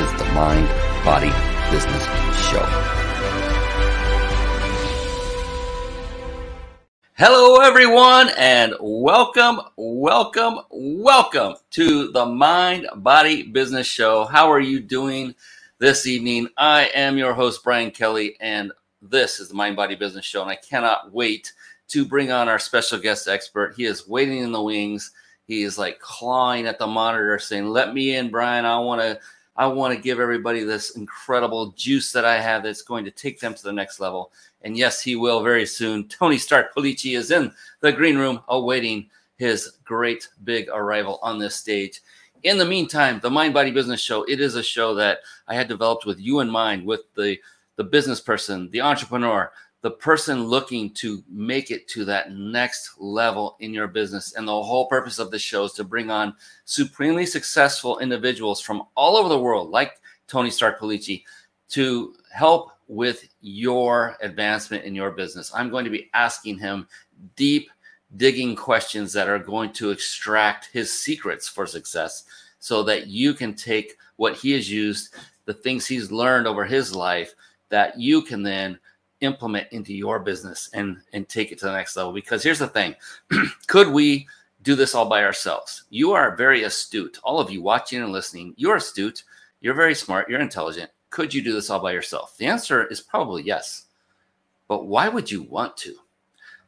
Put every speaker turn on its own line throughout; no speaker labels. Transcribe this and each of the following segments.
is the Mind Body Business Show. Hello, everyone, and welcome, welcome, welcome to the Mind Body Business Show. How are you doing this evening? I am your host, Brian Kelly, and this is the Mind Body Business Show, and I cannot wait to bring on our special guest expert. He is waiting in the wings. He is like clawing at the monitor, saying, "Let me in, Brian. I want to." I want to give everybody this incredible juice that I have that's going to take them to the next level. And yes, he will very soon. Tony Stark Policci is in the green room awaiting his great big arrival on this stage. In the meantime, the Mind Body Business Show, it is a show that I had developed with you in mind, with the the business person, the entrepreneur, the person looking to make it to that next level in your business. And the whole purpose of this show is to bring on supremely successful individuals from all over the world, like Tony Stark Policci, to help with your advancement in your business. I'm going to be asking him deep, digging questions that are going to extract his secrets for success so that you can take what he has used, the things he's learned over his life, that you can then implement into your business and and take it to the next level. Because here's the thing could we do this all by ourselves? You are very astute all of you watching and listening. You're astute you're very smart you're intelligent. Could you do this all by yourself? The answer is probably yes. But why would you want to?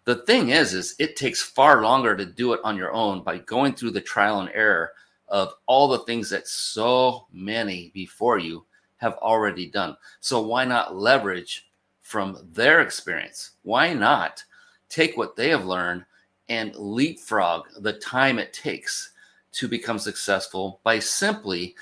The thing is is it takes far longer to do it on your own by going through the trial and error of all the things that so many before you have already done. So why not leverage from their experience. Why not take what they have learned and leapfrog the time it takes to become successful by simply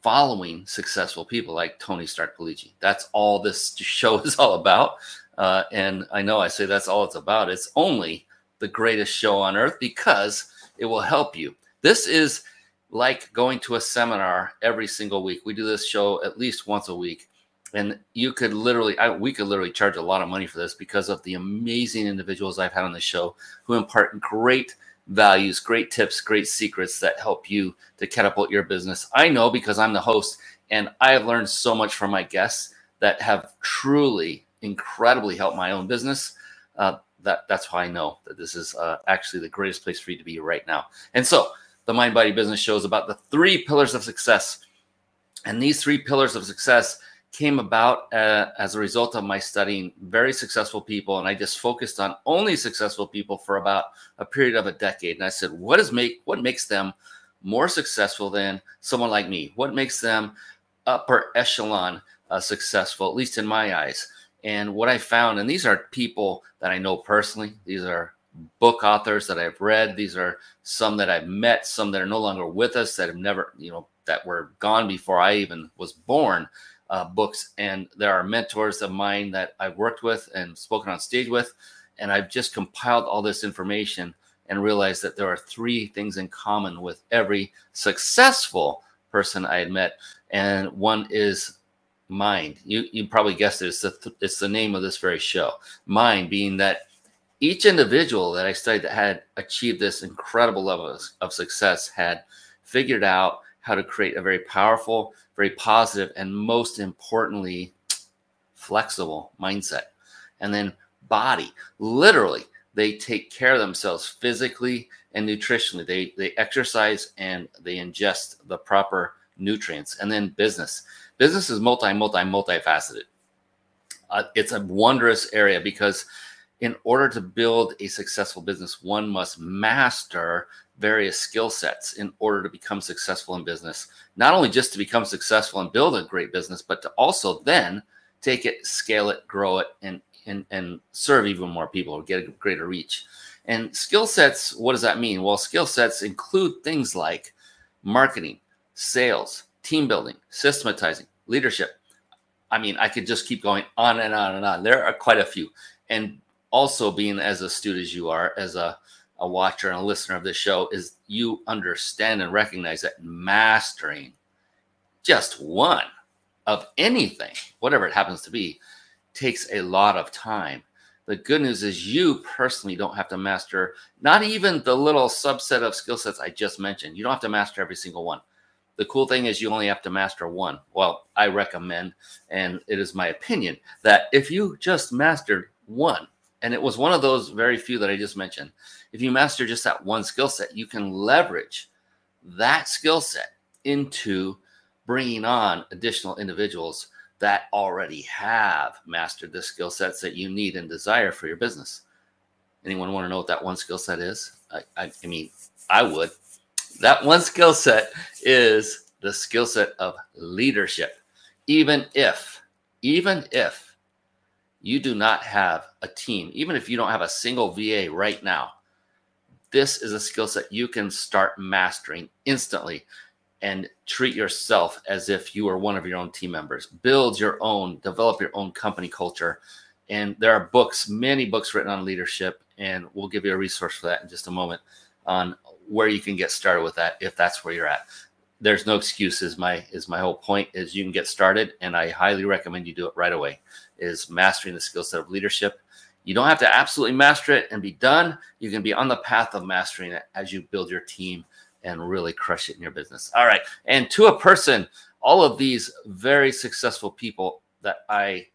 following successful people like Tony Stark Policci? That's all this show is all about. Uh, and I know I say that's all it's about. It's only the greatest show on earth because it will help you. This is like going to a seminar every single week. We do this show at least once a week and you could literally I, we could literally charge a lot of money for this because of the amazing individuals i've had on the show who impart great values great tips great secrets that help you to catapult your business. I know because i'm the host and i have learned so much from my guests that have truly incredibly helped my own business. Uh, that that's why i know that this is uh, actually the greatest place for you to be right now. And so the mind body business show is about the three pillars of success. And these three pillars of success came about uh, as a result of my studying very successful people and i just focused on only successful people for about a period of a decade. And i said what does make what makes them more successful than someone like me? What makes them upper echelon uh, successful at least in my eyes? And what i found and these are people that i know personally. These are book authors that i've read. These are some that i've met some that are no longer with us that have never you know that were gone before i even was born uh, books. And there are mentors of mine that I've worked with and spoken on stage with. And I've just compiled all this information and realized that there are three things in common with every successful person I had met. And one is mind. You, you probably guessed it. It's the, it's the name of this very show. Mind being that each individual that I studied that had achieved this incredible level of, of success had figured out how to create a very powerful, very positive, and most importantly, flexible mindset. And then body, literally, they take care of themselves physically and nutritionally. They they exercise and they ingest the proper nutrients. And then business. Business is multi, multi, multifaceted. Uh, it's a wondrous area because in order to build a successful business, one must master various skill sets in order to become successful in business. Not only just to become successful and build a great business, but to also then take it, scale it, grow it, and and, and serve even more people or get a greater reach. And skill sets, what does that mean? Well, skill sets include things like marketing, sales, team building, systematizing, leadership. I mean, I could just keep going on and on and on. There are quite a few. And also being as astute as you are, as a, a watcher and a listener of this show, is you understand and recognize that mastering just one of anything, whatever it happens to be, takes a lot of time. The good news is you personally don't have to master not even the little subset of skill sets I just mentioned. You don't have to master every single one. The cool thing is you only have to master one. Well, I recommend, and it is my opinion, that if you just mastered one, and it was one of those very few that I just mentioned, if you master just that one skill set, you can leverage that skill set into bringing on additional individuals that already have mastered the skill sets that you need and desire for your business. Anyone want to know what that one skill set is? I, I, I mean, I would. That one skill set is the skill set of leadership. Even if, even if you do not have a team, even if you don't have a single VA right now, this is a skill set you can start mastering instantly and treat yourself as if you are one of your own team members. Build your own, develop your own company culture. And there are books, many books written on leadership, and we'll give you a resource for that in just a moment on where you can get started with that if that's where you're at. There's no excuses. My is my whole point is you can get started, and I highly recommend you do it right away. Is mastering the skill set of leadership. You don't have to absolutely master it and be done. You can be on the path of mastering it as you build your team and really crush it in your business. All right. And to a person, all of these very successful people that I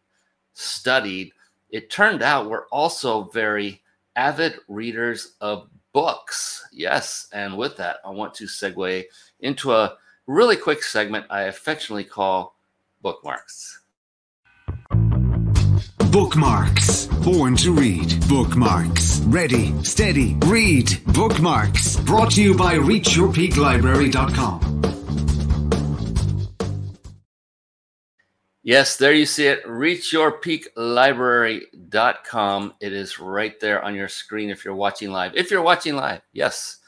studied, it turned out were also very avid readers of books. Yes. And with that, I want to segue into a really quick segment I affectionately call bookmarks.
Bookmarks. Born to read. Bookmarks. Ready, steady, read. Bookmarks. Brought to you by ReachYourPeakLibrary.com.
Yes, there you see it. ReachYourPeakLibrary.com. It is right there on your screen if you're watching live. If you're watching live, yes.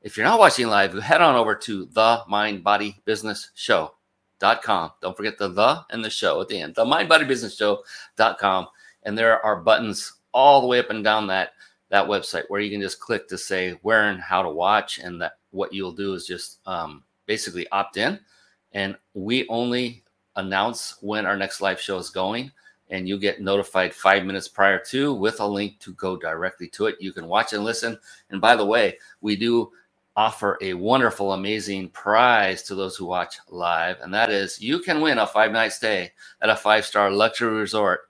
If you're not watching live, head on over to the Mind Body Business Show mindbodybusinessshow.com. Don't forget the the and the show at the end. The mindbodybusinessshow.com. And there are buttons all the way up and down that that website where you can just click to say where and how to watch. And that what you'll do is just um, basically opt in. And we only announce when our next live show is going. And you get notified five minutes prior to with a link to go directly to it. You can watch and listen. And by the way, we do offer a wonderful, amazing prize to those who watch live, and that is you can win a five night stay at a five star luxury resort.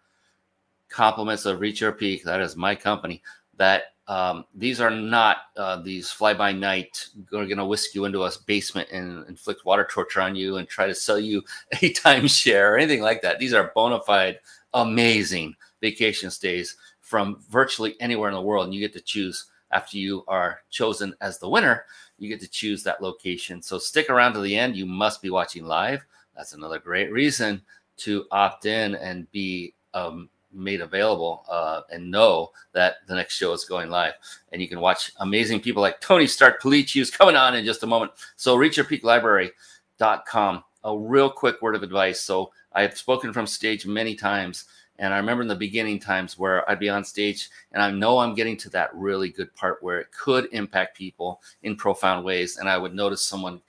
Compliments of Reach Your Peak. That is my company. That um, these are not uh, these fly by night. We're going to whisk you into a basement and inflict water torture on you and try to sell you a timeshare or anything like that. These are bona fide, amazing vacation stays from virtually anywhere in the world, and you get to choose after you are chosen as the winner, you get to choose that location. So stick around to the end. You must be watching live. That's another great reason to opt in and be um, made available uh, and know that the next show is going live. And you can watch amazing people like Tony Stark Policci, who's coming on in just a moment. So reachyourpeaklibrary.com. A real quick word of advice. So I have spoken from stage many times and I remember in the beginning times where I'd be on stage and I know I'm getting to that really good part where it could impact people in profound ways. And I would notice someone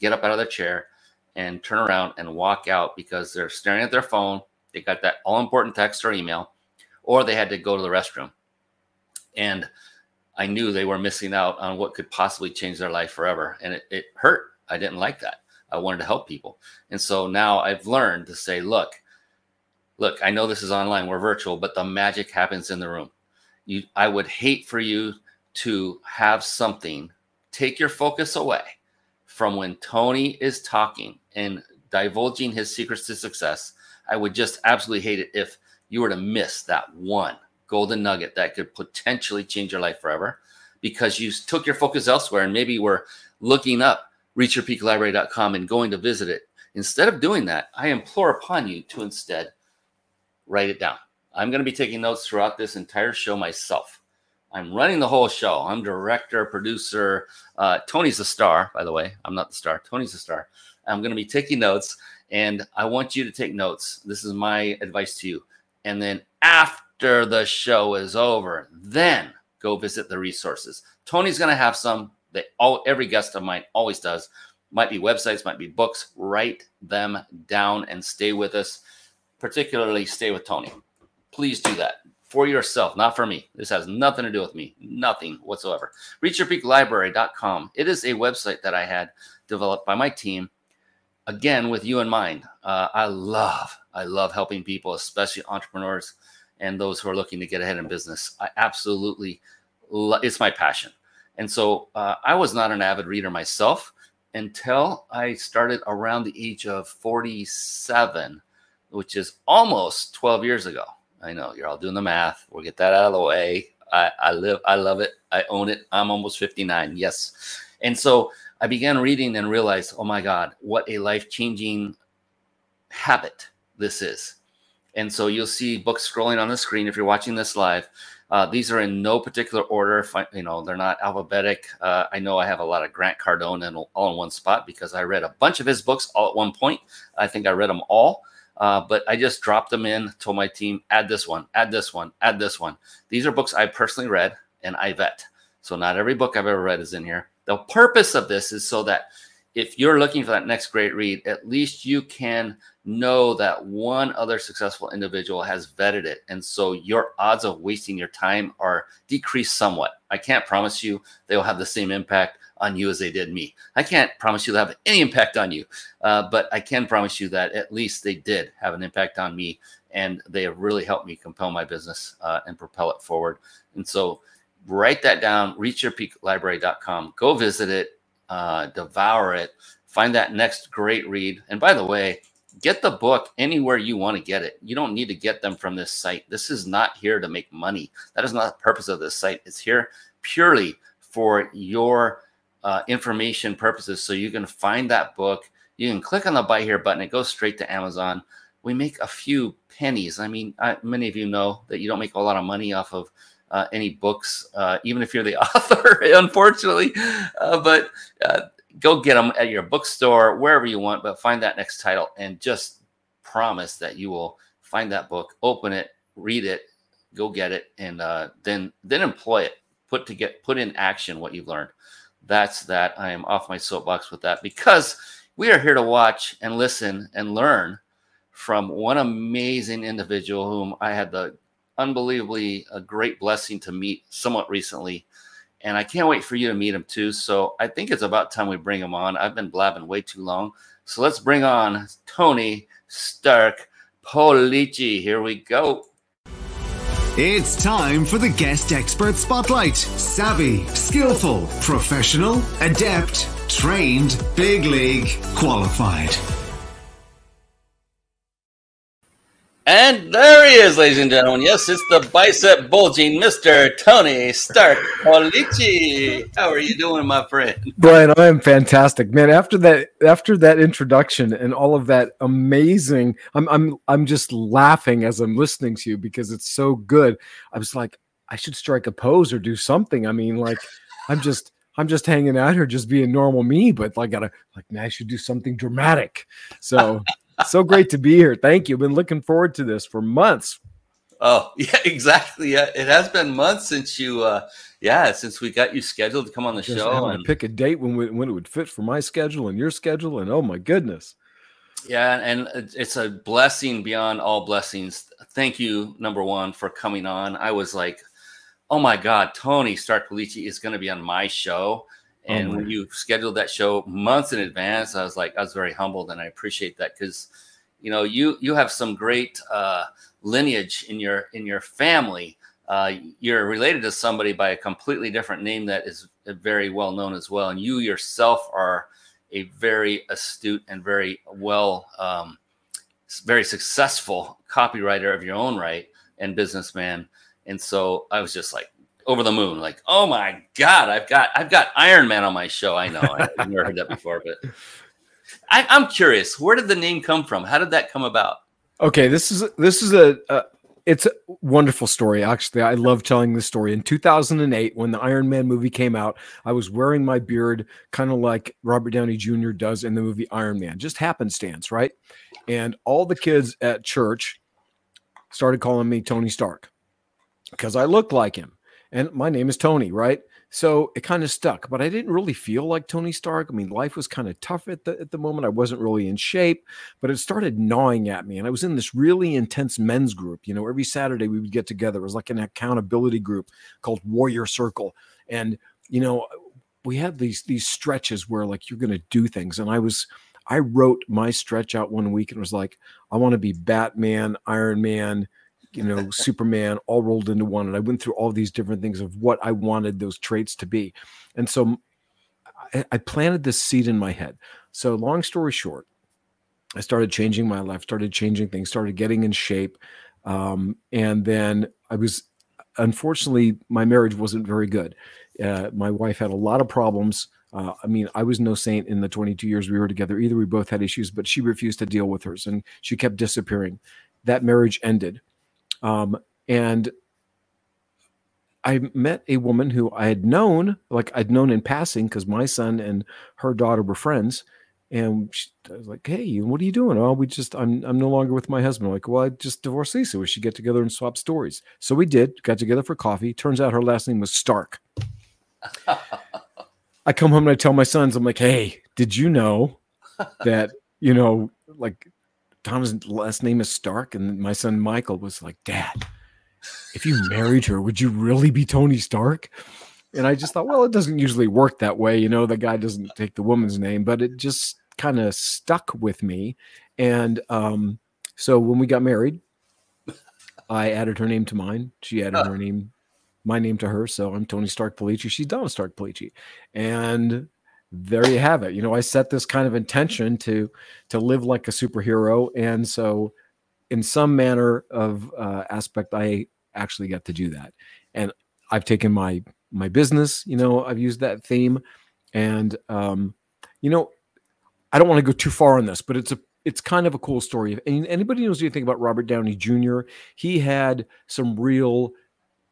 get up out of their chair and turn around and walk out because they're staring at their phone. They got that all important text or email, or they had to go to the restroom. And I knew they were missing out on what could possibly change their life forever. And it, it hurt. I didn't like that. I wanted to help people. And so now I've learned to say, look, look, I know this is online, we're virtual, but the magic happens in the room. You, I would hate for you to have something take your focus away from when Tony is talking and divulging his secrets to success. I would just absolutely hate it if you were to miss that one golden nugget that could potentially change your life forever because you took your focus elsewhere and maybe were looking up reachyourpeaklibrary.com and going to visit it. Instead of doing that, I implore upon you to instead write it down. I'm going to be taking notes throughout this entire show myself. I'm running the whole show. I'm director, producer. Uh, Tony's the star, by the way. I'm not the star. Tony's the star. I'm going to be taking notes, and I want you to take notes. This is my advice to you. And then after the show is over, then go visit the resources. Tony's going to have some that all every guest of mine always does. Might be websites, might be books. Write them down and stay with us. Particularly, stay with Tony. Please do that for yourself, not for me. This has nothing to do with me, nothing whatsoever. ReachYourPeakLibrary.com. It is a website that I had developed by my team, again with you in mind. Uh, I love, I love helping people, especially entrepreneurs and those who are looking to get ahead in business. I absolutely, it's my passion. And so uh, I was not an avid reader myself until I started around the age of 47, which is almost 12 years ago. I know you're all doing the math. We'll get that out of the way. I, I live, I love it. I own it. I'm almost 59. Yes. And so I began reading and realized, oh my God, what a life changing habit this is. And so you'll see books scrolling on the screen if you're watching this live. Uh, these are in no particular order. You know, they're not alphabetic. Uh, I know I have a lot of Grant Cardone in, all in one spot because I read a bunch of his books all at one point. I think I read them all. Uh, but I just dropped them in, told my team, add this one, add this one, add this one. These are books I personally read and I vet. So not every book I've ever read is in here. The purpose of this is so that if you're looking for that next great read, at least you can know that one other successful individual has vetted it. And so your odds of wasting your time are decreased somewhat. I can't promise you they'll have the same impact on you as they did me. I can't promise you they'll have any impact on you, uh, but I can promise you that at least they did have an impact on me. And they have really helped me compel my business uh, and propel it forward. And so write that down, reachyourpeaklibrary.com. Go visit it, uh, devour it, find that next great read. And by the way, get the book anywhere you want to get it. You don't need to get them from this site. This is not here to make money. That is not the purpose of this site. It's here purely for your uh, information purposes. So you can find that book. You can click on the buy here button. It goes straight to Amazon. We make a few pennies. I mean, I, many of you know that you don't make a lot of money off of uh, any books, uh, even if you're the author, unfortunately. Uh, but uh, go get them at your bookstore, wherever you want, but find that next title and just promise that you will find that book, open it, read it, go get it, and uh, then then employ it. Put to get put in action what you've learned. That's that. I am off my soapbox with that because we are here to watch and listen and learn from one amazing individual whom I had the unbelievably a great blessing to meet somewhat recently and I can't wait for you to meet him too. So I think it's about time we bring him on. I've been blabbing way too long. So let's bring on Tony Stark Policci. Here we go.
It's time for the guest expert spotlight. Savvy, skillful, professional, adept, trained, big league, qualified.
And there he is, ladies and gentlemen. Yes, it's the bicep bulging Mr. Tony Stark Policci. How are you doing, my friend?
Brian, I am fantastic. Man, after that after that introduction and all of that amazing I'm I'm I'm just laughing as I'm listening to you because it's so good. I was like, I should strike a pose or do something. I mean, like I'm just I'm just hanging out here, just being normal me, but I gotta like, man, I should do something dramatic. So so great to be here. Thank you. Been looking forward to this for months.
Oh, yeah, exactly. Yeah, it has been months since you uh yeah, since we got you scheduled to come on the
Just
show
and pick a date when we, when it would fit for my schedule and your schedule and oh my goodness.
Yeah, and it's a blessing beyond all blessings. Thank you, number one, for coming on. I was like, oh my God, Tony Stark Policci is going to be on my show. Oh, and oh when you scheduled that show months in advance, I was like, I was very humbled, and I appreciate that because, you know, you you have some great uh, lineage in your in your family. Uh, you're related to somebody by a completely different name that is very well known as well, and you yourself are a very astute and very well, um, very successful copywriter of your own right and businessman. And so I was just like, over the moon. Like, oh my god, I've got I've got Iron Man on my show. I know I've never heard that before, but I, am curious, where did the name come from? How did that come about?
Okay, this is this is a, a it's a wonderful story. Actually, I love telling this story. In 2008, when the Iron Man movie came out, I was wearing my beard kind of like Robert Downey Jr. does in the movie Iron Man, just happenstance, right? And all the kids at church started calling me Tony Stark because I looked like him. And my name is Tony, right? So it kind of stuck, but I didn't really feel like Tony Stark. I mean, life was kind of tough at the at the moment. I wasn't really in shape, but it started gnawing at me. And I was in this really intense men's group. You know, every Saturday we would get together. It was like an accountability group called Warrior Circle. And, you know, we had these these stretches where like you're gonna do things. And I was I wrote my stretch out one week and was like, I want to be Batman, Iron Man, you know, Superman all rolled into one. And I went through all these different things of what I wanted those traits to be. And so I, I planted this seed in my head. So, long story short, I started changing my life, started changing things, started getting in shape. Um, and then I was, unfortunately, my marriage wasn't very good. Uh, my wife had a lot of problems. Uh, I mean, I was no saint in the 22 years we were together either. We both had issues, but she refused to deal with hers and she kept disappearing. That marriage ended. Um, and I met a woman who I had known, like I'd known in passing, because my son and her daughter were friends. And she, I was like, "Hey, what are you doing?" Oh, we just I'm I'm no longer with my husband. I'm like, well, I just divorced Lisa. We should get together and swap stories. So we did. Got together for coffee. Turns out her last name was Stark. I come home and I tell my sons, I'm like, "Hey, did you know that you know like Tom's last name is Stark, and my son Michael was like, Dad, if you married her, would you really be Tony Stark? And I just thought, well, it doesn't usually work that way. You know, the guy doesn't take the woman's name, but it just kind of stuck with me. And um, so when we got married, I added her name to mine. She added her name, my name to her. So I'm Tony Stark Policci. She's Donna Stark Policci. And there you have it. You know, I set this kind of intention to to live like a superhero, and so in some manner of uh, aspect, I actually got to do that. And I've taken my my business. You know, I've used that theme, and um, you know, I don't want to go too far on this, but it's a it's kind of a cool story. And anybody knows anything about Robert Downey Jr., he had some real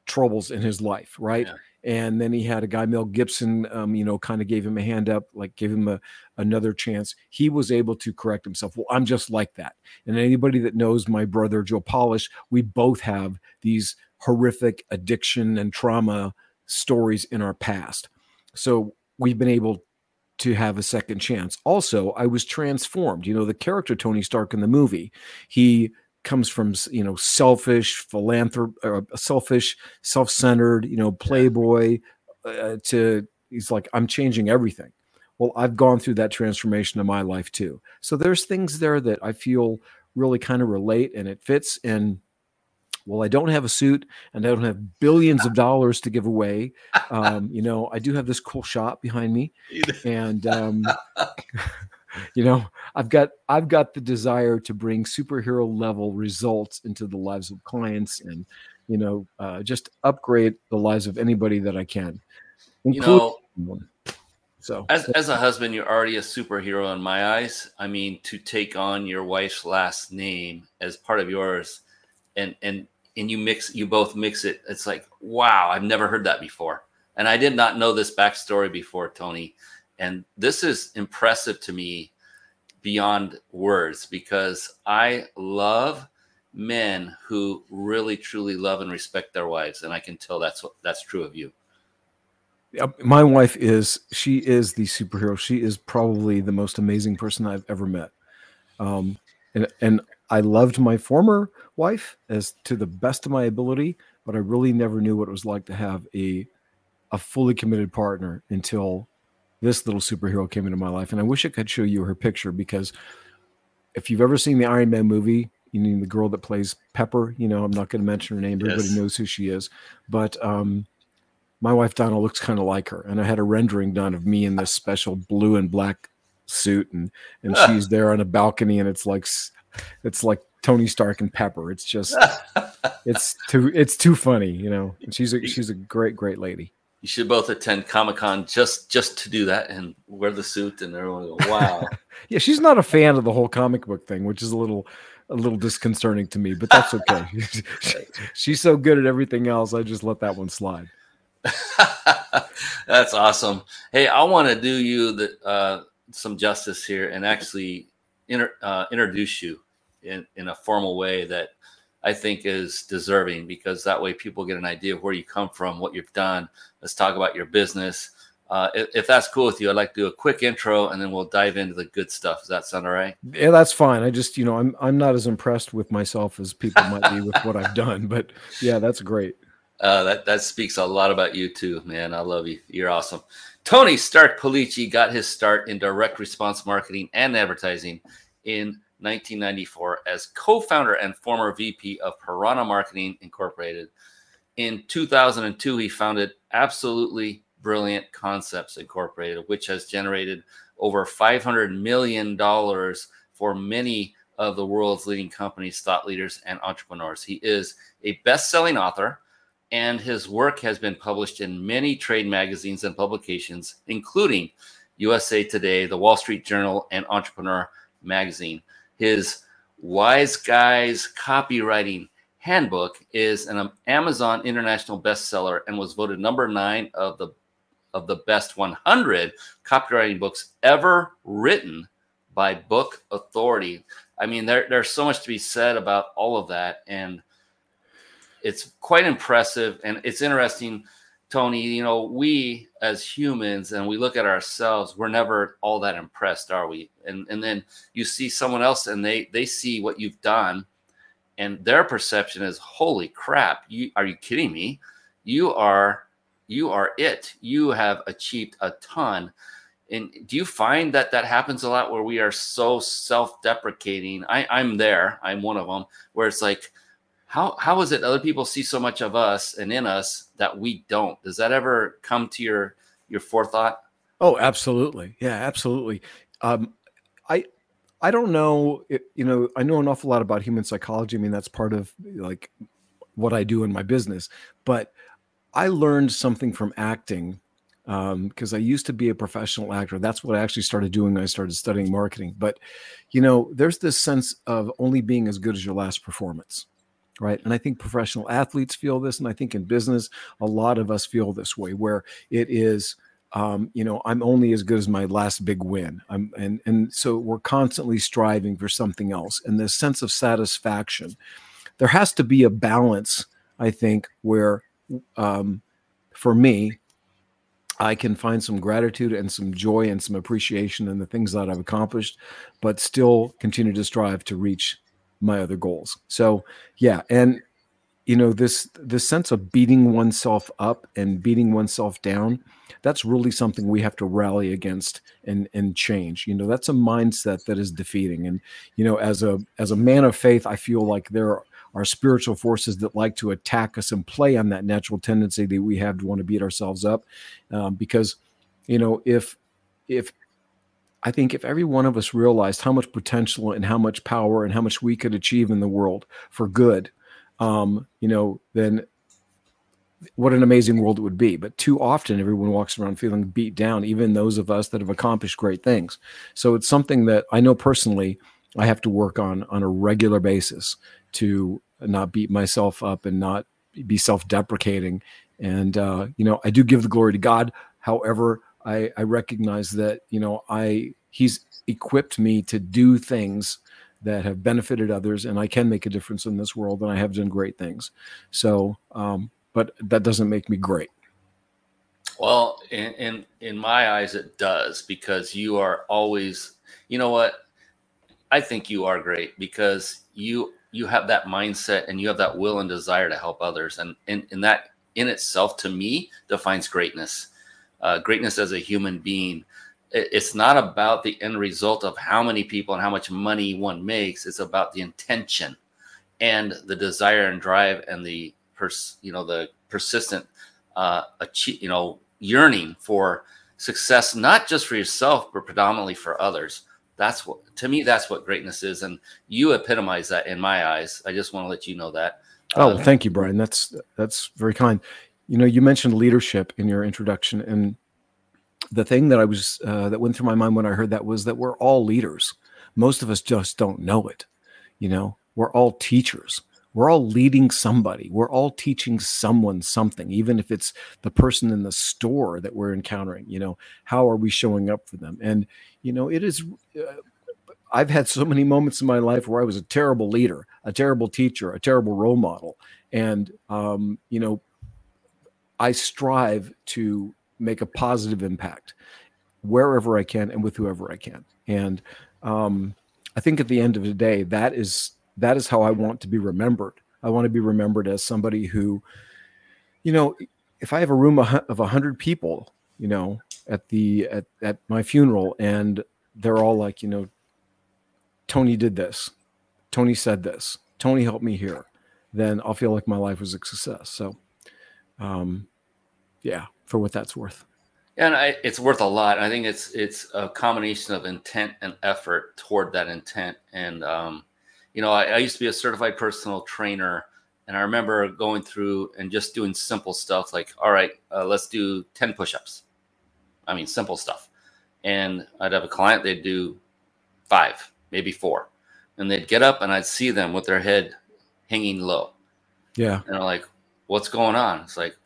troubles in his life, right? Yeah and then he had a guy mel gibson um, you know kind of gave him a hand up like gave him a, another chance. He was able to correct himself. Well i'm just like that. And anybody that knows my brother joe polish we both have these horrific addiction and trauma stories in our past. So we've been able to have a second chance. Also i was transformed. You know the character tony stark in the movie he comes from you know selfish philanthrop uh, selfish self-centered you know playboy uh, to he's like i'm changing everything. Well i've gone through that transformation in my life too. So there's things there that i feel really kind of relate and it fits and well i don't have a suit and i don't have billions of dollars to give away um, you know i do have this cool shop behind me and um, you know i've got i've got the desire to bring superhero level results into the lives of clients and you know uh, just upgrade the lives of anybody that i can
you know so as, as a husband you're already a superhero in my eyes. I mean to take on your wife's last name as part of yours and and and you mix you both mix it it's like wow i've never heard that before. And i did not know this backstory before tony and this is impressive to me beyond words because I love men who really truly love and respect their wives and I can tell that's what that's true of you.
My wife is she is the superhero. She is probably the most amazing person I've ever met. Um and and I loved my former wife as to the best of my ability, but I really never knew what it was like to have a a fully committed partner until this little superhero came into my life. And I wish I could show you her picture because if you've ever seen the Iron Man movie, you know the girl that plays Pepper. You know, I'm not going to mention her name. Yes. Everybody knows who she is. But um, my wife Donna looks kind of like her, and I had a rendering done of me in this special blue and black suit, and and she's there on a balcony, and it's like it's like Tony Stark and Pepper. It's just it's too it's too funny, you know. And she's a she's a great great lady
you should both attend Comic Con just just to do that and wear the suit, and everyone go, "Wow."
yeah, she's not a fan of the whole comic book thing, which is a little a little disconcerting to me, but that's okay. She's so good at everything else. I just let that one slide.
that's awesome. Hey, I want to do you the, uh, some justice here and actually inter, uh, introduce you in, in a formal way that I think is deserving because that way people get an idea of where you come from, what you've done. Let's talk about your business. Uh, if, if, that's cool with you, I'd like to do a quick intro and then we'll dive into the good stuff. Does that sound all right?
Yeah, that's fine. I just, you know, I'm I'm not as impressed with myself as people might be with what I've done, but yeah, that's great.
Uh, that that speaks a lot about you too, man. I love you. You're awesome. Tony Stark Policci got his start in direct response marketing and advertising in 1994 as co founder and former VP of Piranha Marketing Incorporated. In 2002, he founded Absolutely Brilliant Concepts Incorporated, which has generated over $500 million for many of the world's leading companies, thought leaders, and entrepreneurs. He is a best selling author, and his work has been published in many trade magazines and publications, including USA Today, the Wall Street Journal, and Entrepreneur Magazine. His Wise Guys Copywriting Handbook is an Amazon international bestseller and was voted number nine of the of the best 100 copywriting books ever written by Book Authority. I mean, there, there's so much to be said about all of that, and it's quite impressive. And it's interesting Tony, you know, we as humans and we look at ourselves, we're never all that impressed, are we? And and then you see someone else and they they see what you've done and their perception is holy crap, you are you kidding me? You are you are it. You have achieved a ton. And do you find that that happens a lot where we are so self-deprecating? I, I'm there. I'm one of them where it's like, how how is it other people see so much of us and in us that we don't does that ever come to your your forethought
oh absolutely yeah absolutely um i don't know you know i know an awful lot about human psychology i mean that's part of like what i do in my business but i learned something from acting because um, I used to be a professional actor. That's what I actually started doing I started studying marketing. But, you know, there's this sense of only being as good as your last performance right and i think professional athletes feel this and i think in business a lot of us feel this way where it is um, you know i'm only as good as my last big win I'm, and and so we're constantly striving for something else and this sense of satisfaction there has to be a balance i think where um, for me I can find some gratitude and some joy and some appreciation in the things that I've accomplished, but still continue to strive to reach my other goals. So yeah, and you know this this sense of beating oneself up and beating oneself down that's really something we have to rally against and and change. You know that's a mindset that is defeating. And you know as a as a man of faith i feel like there are spiritual forces that like to attack us and play on that natural tendency that we have to want to beat ourselves up. Um, because you know if if I think if every one of us realized how much potential and how much power and how much we could achieve in the world for good, um, you know, then what an amazing world it would be. But too often, everyone walks around feeling beat down, even those of us that have accomplished great things. So it's something that I know personally I have to work on on a regular basis to not beat myself up and not be self-deprecating. And uh, you know, I do give the glory to God. However, I, I recognize that you know I he's equipped me to do things that have benefited others, and I can make a difference in this world, and I have done great things. So, um, but that doesn't make me great.
Well, in, in in my eyes, it does because you are always. You know what? I think you are great because you you have that mindset and you have that will and desire to help others, and and, and that in itself, to me, defines greatness uh, greatness as a human being. It's not about the end result of how many people and how much money one makes. It's about the intention and the desire and drive and the pers- you know the persistent uh, achieve, you know yearning for success, not just for yourself but predominantly for others. That's what to me that's what greatness is, and you epitomize that in my eyes. I just want to let you know that.
Oh, uh, thank you, Brian. That's that's very kind you know you mentioned leadership in your introduction and the thing that i was uh, that went through my mind when i heard that was that we're all leaders most of us just don't know it You know, we're all teachers. We're all leading somebody. We're all teaching someone something, even if it's the person in the store that we're encountering. You know, how are we showing up for them? And, you know, it is. Uh, I've had so many moments in my life where I was a terrible leader, a terrible teacher, a terrible role model. And, um, you know, I strive to make a positive impact wherever I can and with whoever I can. And um, I think at the end of the day, that is that is how I want to be remembered. I want to be remembered as somebody who, you know, if I have a room of a hundred people, you know, at the at, at my funeral, and they're all like, you know, Tony did this, Tony said this, Tony helped me here, then I'll feel like my life was a success. So, um, yeah, for what that's worth.
And I, it's worth a lot. I think it's it's a combination of intent and effort toward that intent. And um, you know, I, I, used to be a certified personal trainer, and I remember going through and just doing simple stuff like, all right, uh, let's do ten push-ups. I mean, simple stuff. And I'd have a client, they'd do five, maybe four, and they'd get up, and I'd see them with their head hanging low.
Yeah.
And I'm like, what's going on? It's like,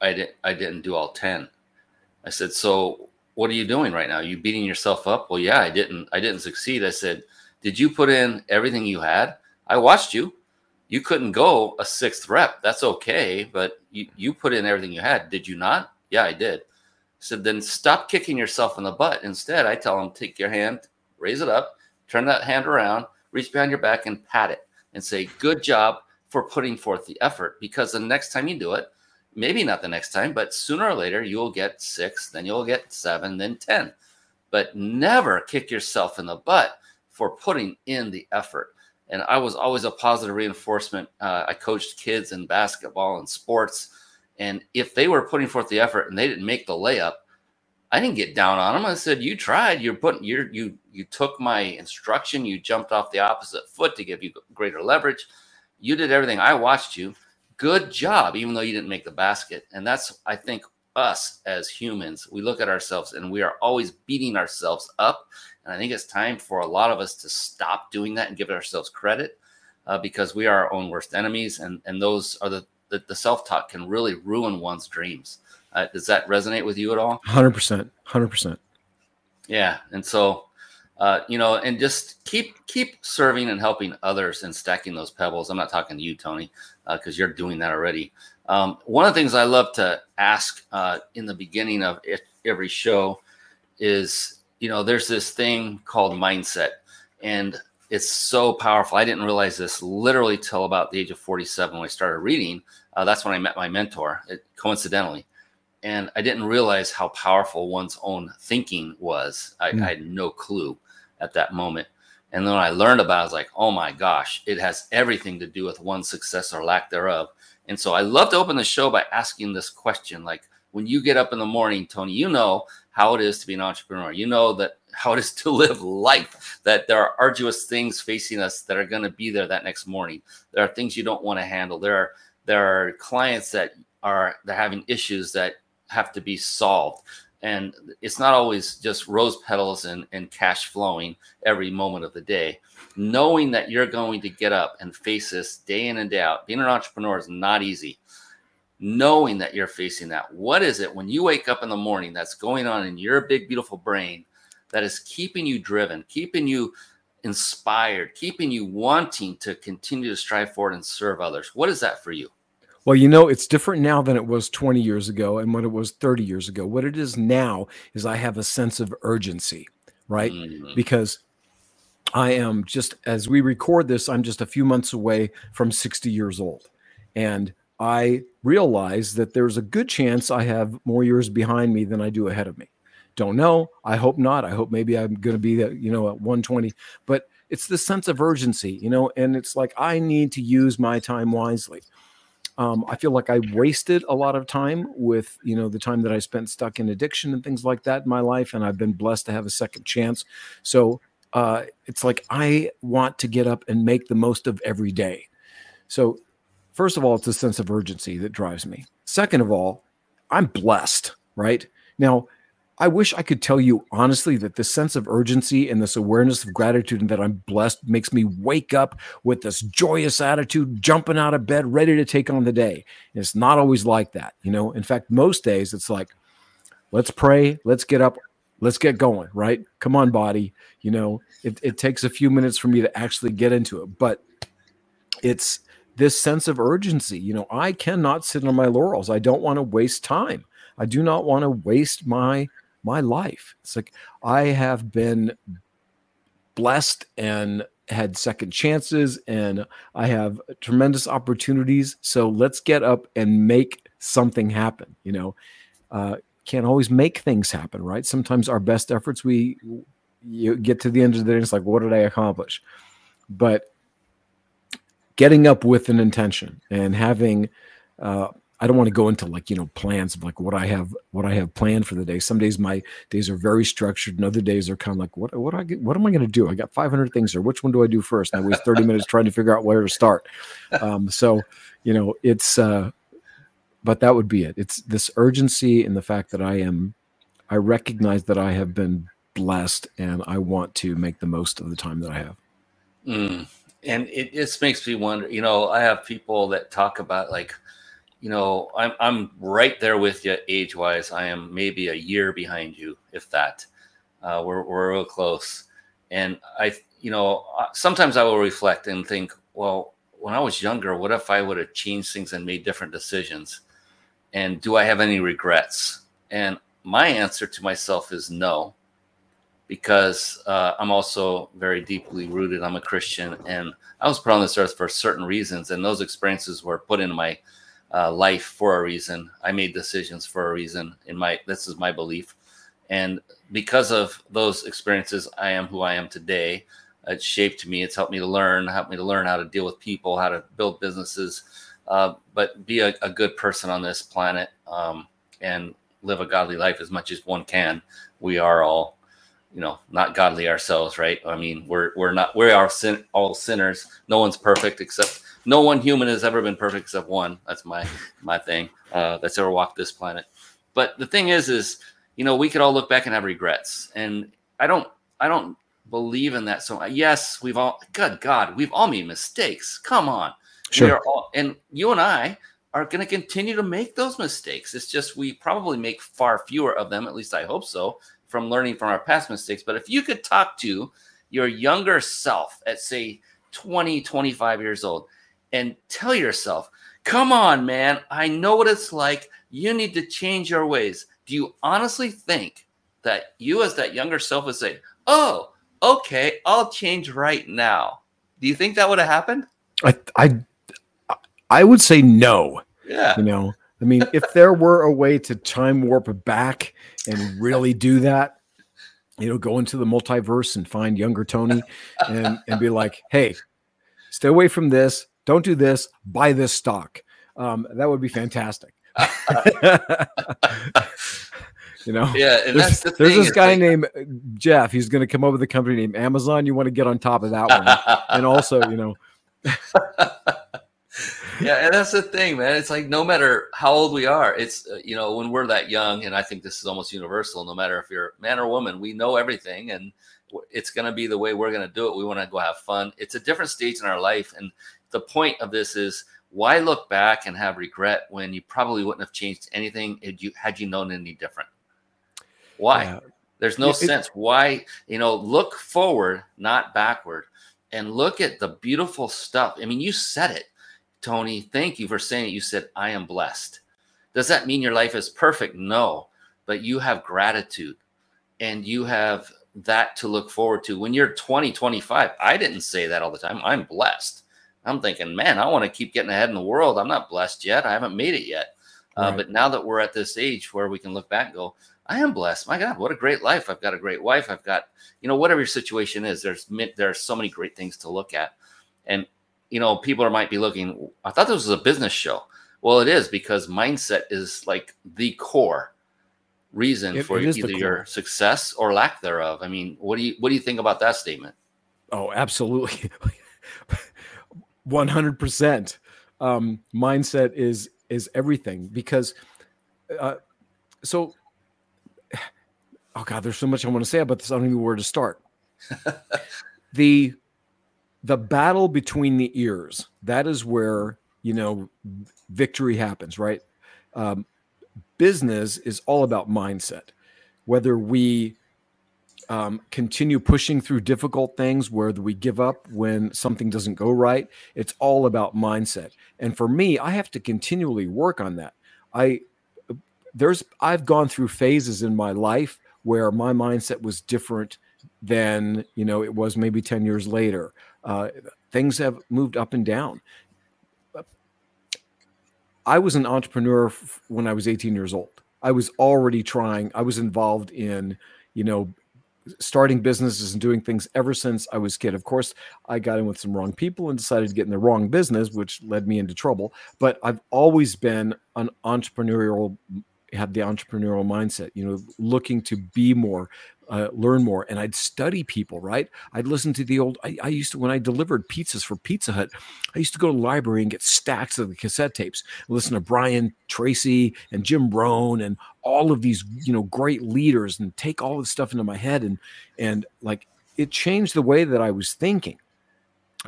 I didn't, I didn't do all ten I said, "So what are you doing right now? Are you beating yourself up?" Well, yeah, I didn't. I didn't succeed. I said, "Did you put in everything you had? I watched you. You couldn't go a sixth rep. That's okay, but you you put in everything you had. Did you not? Yeah, I did." I said, "Then stop kicking yourself in the butt. Instead, I tell them, take your hand, raise it up, turn that hand around, reach behind your back, and pat it, and say, "Good job." For putting forth the effort, because the next time you do it, maybe not the next time, but sooner or later you'll get six, then you'll get seven, then 10. But never kick yourself in the butt for putting in the effort. And I was always a positive reinforcement. Uh, I coached kids in basketball and sports. And if they were putting forth the effort and they didn't make the layup, I didn't get down on them. I said, "You tried. You're putting. You you you took my instruction. You jumped off the opposite foot to give you greater leverage. You did everything. I watched you good job, even though you didn't make the basket. And that's, I think, us as humans. We look at ourselves and we are always beating ourselves up. And I think it's time for a lot of us to stop doing that and give ourselves credit uh, because we are our own worst enemies. And, and those are the, the, the self talk can really ruin one's dreams. Uh, does that resonate with you at all?
100%. 100%.
Yeah. And so, uh, you know, and just keep keep serving and helping others and stacking those pebbles. I'm not talking to you, Tony, because uh, you're doing that already. Um, one of the things I love to ask uh, in the beginning of it, every show is, you know, there's this thing called mindset, and it's so powerful. I didn't realize this literally till about the age of 47 when I started reading. Uh, that's when I met my mentor, it, coincidentally and I didn't realize how powerful one's own thinking was. I, mm. I, had no clue at that moment. And then when I learned about it, I was like, oh my gosh, it has everything to do with one's success or lack thereof. And so I love to open the show by asking this question like, when you get up in the morning, Tony, you know how it is to be an entrepreneur. You know that how it is to live life, that there are arduous things facing us that are going to be there that next morning. There are things you don't want to handle. There are there are clients that are they're having issues that have to be solved and it's not always just rose petals and, and cash flowing every moment of the day. Knowing that you're going to get up and face this day in and day out being an entrepreneur is not easy. Knowing that you're facing that what is it when you wake up in the morning that's going on in your big beautiful brain that is keeping you driven keeping you inspired keeping you wanting to continue to strive forward and serve others? What is that for you
well, you know, it's different now than it was 20 years ago and what it was 30 years ago. What it is now is I have a sense of urgency, right? Mm-hmm. Because I am just, as we record this, I'm just a few months away from 60 years old. And I realize that there's a good chance I have more years behind me than I do ahead of me. Don't know. I hope not. I hope maybe I'm going to be, you know, at 120. But it's the sense of urgency, you know, and it's like I need to use my time wisely. Um, I feel like I wasted a lot of time with, you know, the time that I spent stuck in addiction and things like that in my life. And I've been blessed to have a second chance. So uh, it's like I want to get up and make the most of every day. So, first of all, it's a sense of urgency that drives me. Second of all, I'm blessed, right? Now, I wish I could tell you honestly that this sense of urgency and this awareness of gratitude and that I'm blessed makes me wake up with this joyous attitude, jumping out of bed, ready to take on the day. And it's not always like that, you know. In fact, most days it's like, let's pray, let's get up, let's get going, right? Come on, body. You know, it, it takes a few minutes for me to actually get into it, but it's this sense of urgency. You know, I cannot sit on my laurels. I don't want to waste time. I do not want to waste my my life. It's like I have been blessed and had second chances and I have tremendous opportunities. So let's get up and make something happen. You know, uh, can't always make things happen, right? Sometimes our best efforts, we you get to the end of the day, it's like, what did I accomplish? But getting up with an intention and having uh, I don't want to go into like you know plans of like what I have what I have planned for the day. Some days my days are very structured, and other days are kind of like what what I get, what am I going to do? I got 500 things or which one do I do first? And I waste 30 minutes trying to figure out where to start. Um, so you know it's uh, but that would be it. It's this urgency and the fact that I am I recognize that I have been blessed and I want to make the most of the time that I have.
Mm. And it just makes me wonder. You know, I have people that talk about like you know, I'm I'm right there with you age wise. I am maybe a year behind you, if that. Uh, we're we're real close, and I, you know, sometimes I will reflect and think, well, when I was younger, what if I would have changed things and made different decisions? And do I have any regrets? And my answer to myself is no, because uh, I'm also very deeply rooted. I'm a Christian, and I was put on this earth for certain reasons, and those experiences were put in my uh, life for a reason. I made decisions for a reason. In my this is my belief, and because of those experiences, I am who I am today. It shaped me. It's helped me to learn, helped me to learn how to deal with people, how to build businesses, uh, but be a, a, good person on this planet um, and live a godly life as much as one can. We are all, you know, not godly ourselves, right? I mean, we're we're not we are sin, all sinners. No one's perfect except no one human has ever been perfect except one. That's my my thing. Uh, that's ever walked this planet. But the thing is, is you know, we could all look back and have regrets, and I don't, I don't believe in that. So yes, we've all, good God, we've all made mistakes. Come on, sure. We are all, and you and I are going to continue to make those mistakes. It's just we probably make far fewer of them. At least I hope so. From learning from our past mistakes. But if you could talk to your younger self at say 20, 25 years old and tell yourself, come on, man, I know what it's like. You need to change your ways. Do you honestly think that you, as that younger self, would say, oh, okay, I'll change right now? Do you think that would have happened?
I, I, I would say no.
Yeah.
You know, I mean, if there were a way to time warp back and really do that, you know, go into the multiverse and find younger Tony and, and be like, hey, stay away from this don't do this, buy this stock. Um, that would be fantastic. you know,
yeah. And there's,
the there's this guy like, named Jeff. He's going to come up with a company named Amazon. You want to get on top of that one, and also, you know.
yeah, and that's the thing, man. It's like no matter how old we are, it's uh, you know when we're that young, and I think this is almost universal. No matter if you're man or woman, we know everything, and it's going to be the way we're going to do it. We want to go have fun. It's a different stage in our life, and the point of this is why look back and have regret when you probably wouldn't have changed anything had you had you known any different? Why? Yeah. there's no it, sense. Why you know look forward not backward and look at the beautiful stuff. I mean you said it tony. Thank you for saying it. You said i am blessed. Does that mean your life is perfect? No but you have gratitude and you have that to look forward to. When you're 20 25 i didn't say that all the time. I'm blessed I'm thinking, man, I want to keep getting ahead in the world. I'm not blessed yet. I haven't made it yet. Uh, right. But now that we're at this age where we can look back and go, I am blessed. My God, what a great life. I've got a great wife. I've got, you know, whatever your situation is, there's there are so many great things to look at. And, you know, people might be looking, I thought this was a business show. Well, it is because mindset is like the core reason it, for it either your success or lack thereof. I mean, what do you what do you think about that statement?
Oh, absolutely. 100% um, mindset is is everything because uh, so oh God, there's so much I want to say about this. I don't even know where to start. the the battle between the ears, that is where, you know, victory happens, right? Um, business is all about mindset. Whether we um, continue pushing through difficult things, whether we give up when something doesn't go right, it's all about mindset. And for me, I have to continually work on that. I there's I've gone through phases in my life where my mindset was different than you know it was maybe 10 years later. Uh, things have moved up and down. I was an entrepreneur f- when i was 18 years old. I was already trying. I was involved in you know starting businesses and doing things ever since i was kid. Of course i got in with some wrong people and decided to get in the wrong business which led me into trouble. But i've always been an entrepreneurial had the entrepreneurial mindset, you know, looking to be more, uh, learn more. And I'd study people, right? I'd listen to the old, I, I, used to, when I delivered pizzas for Pizza Hut, I used to go to the library and get stacks of the cassette tapes, listen to Brian Tracy and Jim Rohn and all of these, you know, great leaders and take all this stuff into my head. And, and like, it changed the way that I was thinking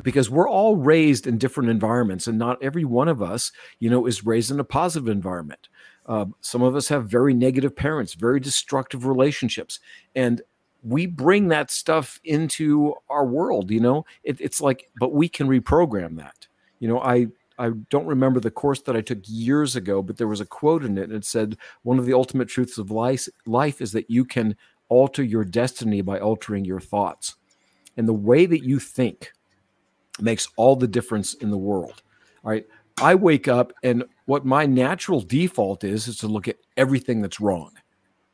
because we're all raised in different environments and not every one of us you know is raised in a positive environment uh, some of us have very negative parents, very destructive relationships, and we bring that stuff into our world. You know, it, it's like, but we can reprogram that. You know, I I don't remember the course that I took years ago, but there was a quote in it, and it said one of the ultimate truths of life life is that you can alter your destiny by altering your thoughts, and the way that you think makes all the difference in the world. All right. I wake up and what my natural default is is to look at everything that's wrong.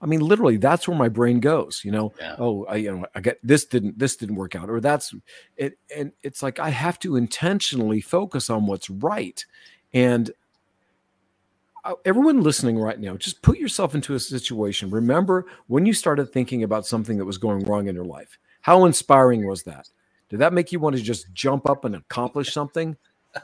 I mean, literally, that's where my brain goes. You know, yeah. oh, I, you know, I get this didn't this didn't work out, or that's it, and it's like I have to intentionally focus on what's right. And uh, everyone listening right now, just put yourself into a situation. Remember when you started thinking about something that was going wrong in your life. How inspiring was that? Did that make you want to just jump up and accomplish something?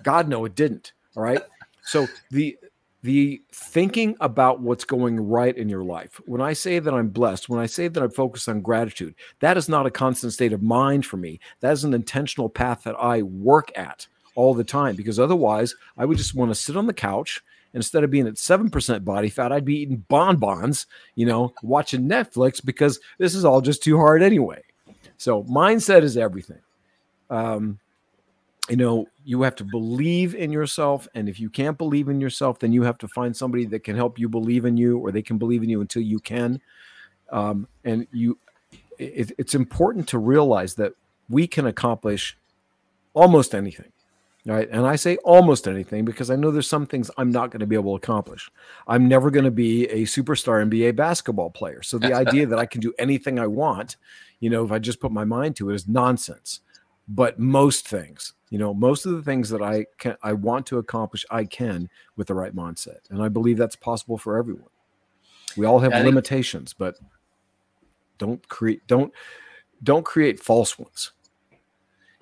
God, no, it didn't. All right. So the the thinking about what's going right in your life. When I say that I'm blessed, when I say that I'm focused on gratitude, that is not a constant state of mind for me. That is an intentional path that I work at all the time because otherwise I would just want to sit on the couch instead of being at 7% body fat, I'd be eating bonbons, you know, watching Netflix because this is all just too hard anyway. So mindset is everything. Um, you know you have to believe in yourself and if you can't believe in yourself then you have to find somebody that can help you believe in you or they can believe in you until you can. Um, and you it, it's important to realize that we can accomplish almost anything right? And i say almost anything because i know there's some things i'm not going to be able to accomplish. I'm never going to be a superstar nba basketball player. So the idea that i can do anything i want you know if i just put my mind to it is nonsense. But most things you know most of the things that i can i want to accomplish i can with the right mindset and i believe that's possible for everyone. We all have limitations but don't create don't don't create false ones.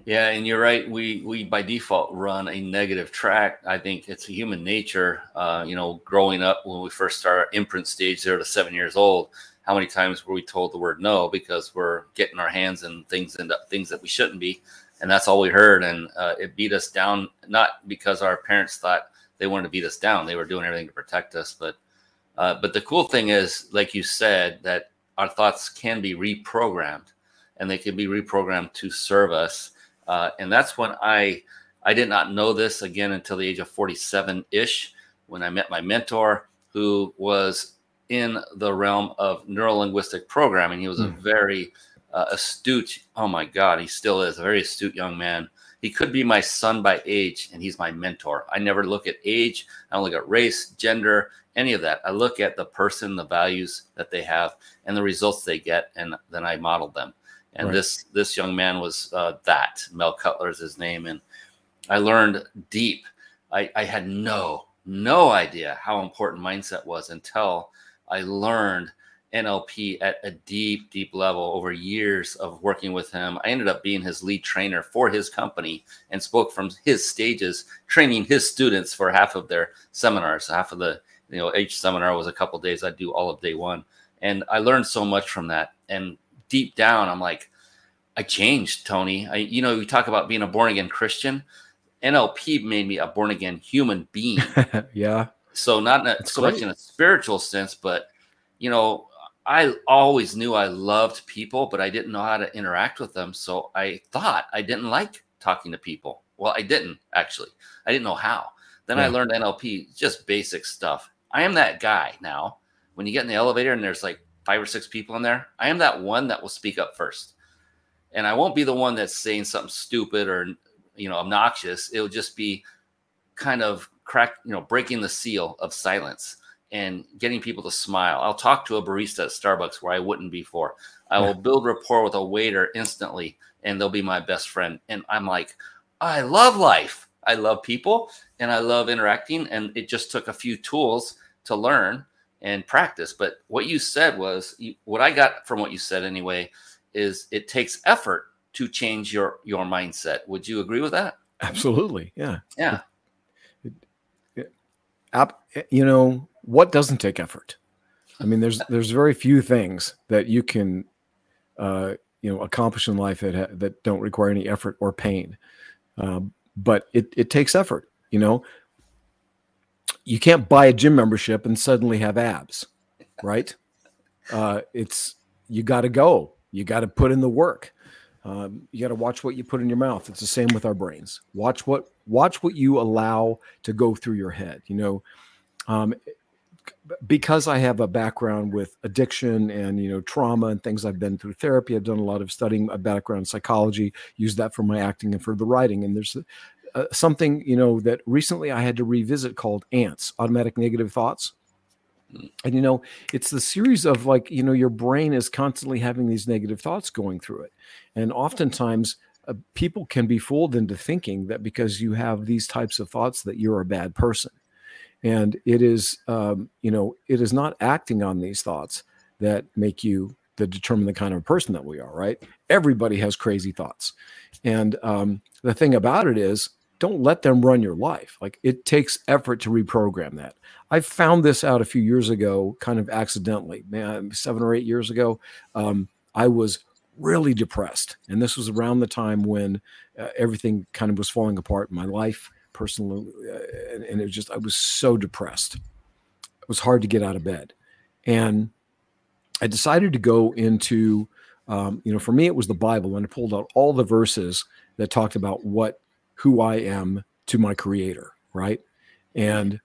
Yeah and you're right we we by default run a negative track. I think it's a human nature uh, you know growing up when we first start our imprint stage zero to seven years old how many times were we told the word no because we're getting our hands in things and things that we shouldn't be and that's all we heard. And uh, it beat us down, not because our parents thought they wanted to beat us down; they were doing everything to protect us. But uh, but the cool thing is, like you said, that our thoughts can be reprogrammed, and they can be reprogrammed to serve us. Uh, and that's when I I did not know this again until the age of 47 ish, when I met my mentor, who was in the realm of neurolinguistic programming. He was mm. a hmm. very uh, astute. Oh my God, he still is a very astute young man. He could be my son by age, and he's my mentor. I never look at age. I don't look at race, gender, any of that. I look at the person, the values that they have, and the results they get, and then I model them. And right. this this young man was uh, that. Mel Cutler is his name, and I learned deep. I, I had no no idea how important mindset was until I learned NLP at a deep, deep level over years of working with him. I ended up being his lead trainer for his company and spoke from his stages, training his students for half of their seminars. Half of the, you know, each seminar was a couple days. I'd do all of day one. And I learned so much from that. And deep down, I'm like, I changed, Tony. I, you know, we talk about being a born again Christian. NLP made me a born again human being.
yeah.
So not a, so great. much in a spiritual sense, but you know, I always knew I loved people, but I didn't know how to interact with them. So I thought I didn't like talking to people. Well, I didn't actually. I didn't know how. Then yeah. I learned NLP, just basic stuff. I am that guy now. When you get in the elevator and there's like five or six people in there, I am that one that will speak up first. And I won't be the one that's saying something stupid or you know obnoxious. It'll just be kind of crack, you know, breaking the seal of silence and getting people to smile. I'll talk to a barista at Starbucks where I wouldn't before. I will build rapport with a waiter instantly and they'll be my best friend. And I'm like, I love life. I love people and I love interacting. And it just took a few tools to learn and practice. But what you said was what I got from what you said anyway is it takes effort to change your your mindset. Would you agree with that?
Absolutely. Yeah.
Yeah.
It, it, it, you know what doesn't take effort? I mean, there's there's very few things that you can uh, you know accomplish in life that ha- that don't require any effort or pain. Um, but it it takes effort. You know, you can't buy a gym membership and suddenly have abs, right? Uh, it's you got to go. You got to put in the work. Um, you got to watch what you put in your mouth. It's the same with our brains. Watch what watch what you allow to go through your head. You know, um, because I have a background with addiction and you know trauma and things I've been through therapy. I've done a lot of studying, a background in psychology. Use that for my acting and for the writing. And there's uh, something you know that recently I had to revisit called ANTS, automatic negative thoughts. And you know, it's the series of like you know your brain is constantly having these negative thoughts going through it, and oftentimes. Uh, people can be fooled into thinking that because you have these types of thoughts that you're a bad person and it is um, you know it is not acting on these thoughts that make you the determine the kind of person that we are right? Everybody has crazy thoughts. And um, the thing about it is don't let them run your life. Like it takes effort to reprogram that. I found this out a few years ago kind of accidentally man seven or eight years ago. Um, i was really depressed. And this was around the time when uh, everything kind of was falling apart in my life personally, uh, and, and it was just I was so depressed. It was hard to get out of bed, and I decided to go into, um, you know, for me it was the Bible, and I pulled out all the verses that talked about what who I am to my Creator, right? And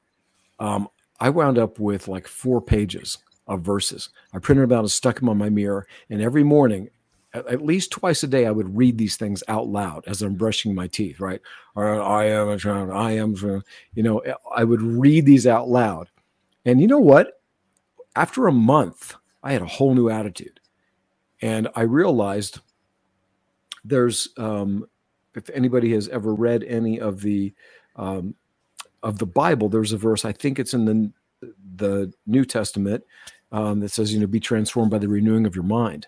um, I wound up with like four pages of verses. I printed them out and stuck them on my mirror, and every morning at least twice a day, I would read these things out loud as I'm brushing my teeth, right? Or I am a child, I am, you know, I would read these out loud. And you know what? After a month, I had a whole new attitude. And I realized there's, um, if anybody has ever read any of the, um, of the Bible, there's a verse, I think it's in the, the New Testament um, that says, you know, be transformed by the renewing of your mind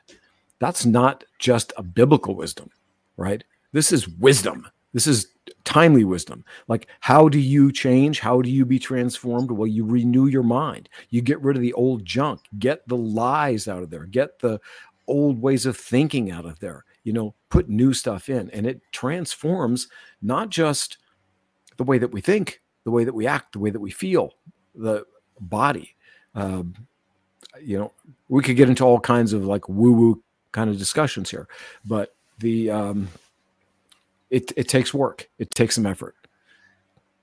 that's not just a biblical wisdom, right? This is wisdom. This is timely wisdom. Like, how do you change? How do you be transformed? Well, you renew your mind. You get rid of the old junk, get the lies out of there, get the old ways of thinking out of there, you know, put new stuff in. And it transforms not just the way that we think, the way that we act, the way that we feel, the body. Um, you know, we could get into all kinds of like woo woo kind of discussions here, but the um, it it takes work. It takes some effort.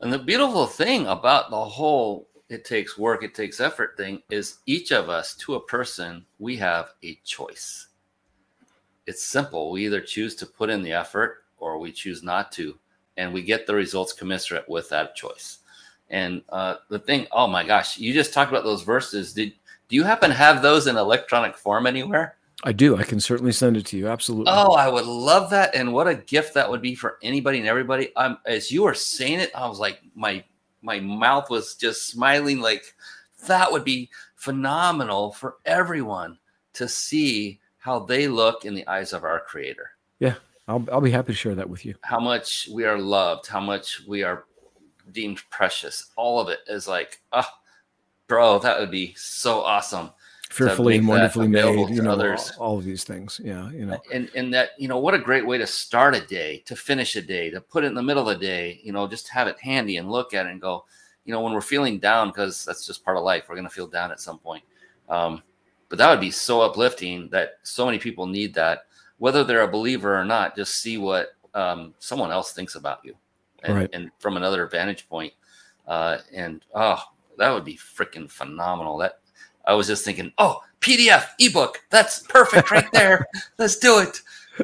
And the beautiful thing about the whole it takes work, it takes effort thing is each of us to a person, we have a choice. It's simple. We either choose to put in the effort or we choose not to, and we get the results commensurate with that choice. And uh, the thing, oh my gosh, you just talked about those verses. Did do you happen to have those in electronic form anywhere?
I do. I can certainly send it to you. Absolutely.
Oh, I would love that, and what a gift that would be for anybody and everybody. Um, as you were saying it, I was like, my my mouth was just smiling. Like that would be phenomenal for everyone to see how they look in the eyes of our Creator.
Yeah, I'll I'll be happy to share that with you.
How much we are loved, how much we are deemed precious. All of it is like, oh, bro, that would be so awesome
fearfully and wonderfully made you know others. All, all, of these things yeah you know
and and that you know what a great way to start a day to finish a day to put it in the middle of the day you know just have it handy and look at it and go you know when we're feeling down because that's just part of life we're going to feel down at some point um, but that would be so uplifting that so many people need that whether they're a believer or not just see what um, someone else thinks about you and, right. and from another vantage point uh, and oh that would be freaking phenomenal that I was just thinking, oh, PDF, ebook, that's perfect right there. Let's do it.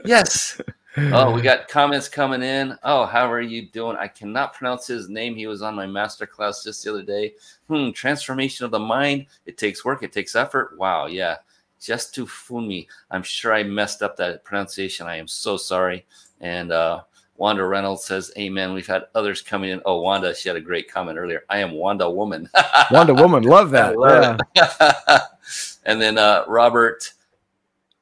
Yes. Oh, we got comments coming in. Oh, how are you doing? I cannot pronounce his name. He was on my master class just the other day. Hmm, transformation of the mind. It takes work, it takes effort. Wow, yeah. Just to fool me. I'm sure I messed up that pronunciation. I am so sorry. And uh Wanda Reynolds says, Amen. We've had others coming in. Oh, Wanda, she had a great comment earlier. I am Wanda Woman.
Wanda Woman. Love that. Love
yeah. and then uh, Robert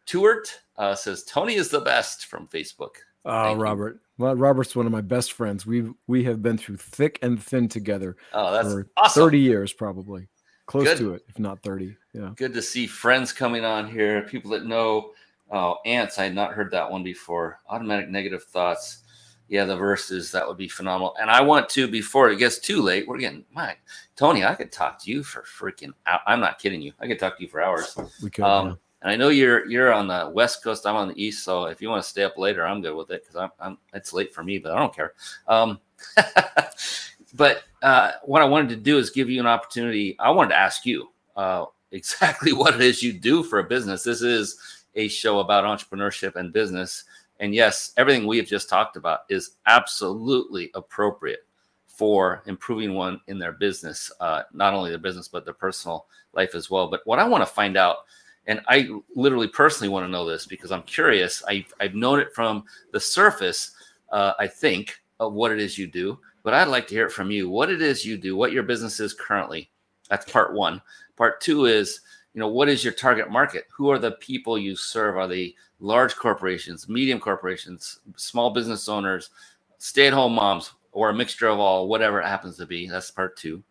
Tewart uh, says, Tony is the best from Facebook.
Oh, Thank Robert. You. Well, Robert's one of my best friends. We we have been through thick and thin together.
Oh, that's for awesome.
30 years, probably. Close Good. to it, if not 30. Yeah.
Good to see friends coming on here. People that know Oh, ants. I had not heard that one before. Automatic negative thoughts yeah, the verses that would be phenomenal. And I want to before it gets too late. We're getting my Tony. I could talk to you for freaking. I'm not kidding you. I could talk to you for hours. We could. Um, yeah. And I know you're you're on the west coast. I'm on the east. So if you want to stay up later, I'm good with it because I'm, I'm it's late for me, but I don't care. Um, but uh, what I wanted to do is give you an opportunity. I wanted to ask you uh, exactly what it is you do for a business. This is a show about entrepreneurship and business. And yes, everything we have just talked about is absolutely appropriate for improving one in their business, uh, not only their business, but their personal life as well. But what I want to find out, and I literally personally want to know this because I'm curious, I, I've known it from the surface, uh, I think, of what it is you do, but I'd like to hear it from you. What it is you do, what your business is currently. That's part one. Part two is, you know, what is your target market? Who are the people you serve? Are they large corporations, medium corporations, small business owners, stay at home moms, or a mixture of all, whatever it happens to be. That's part two.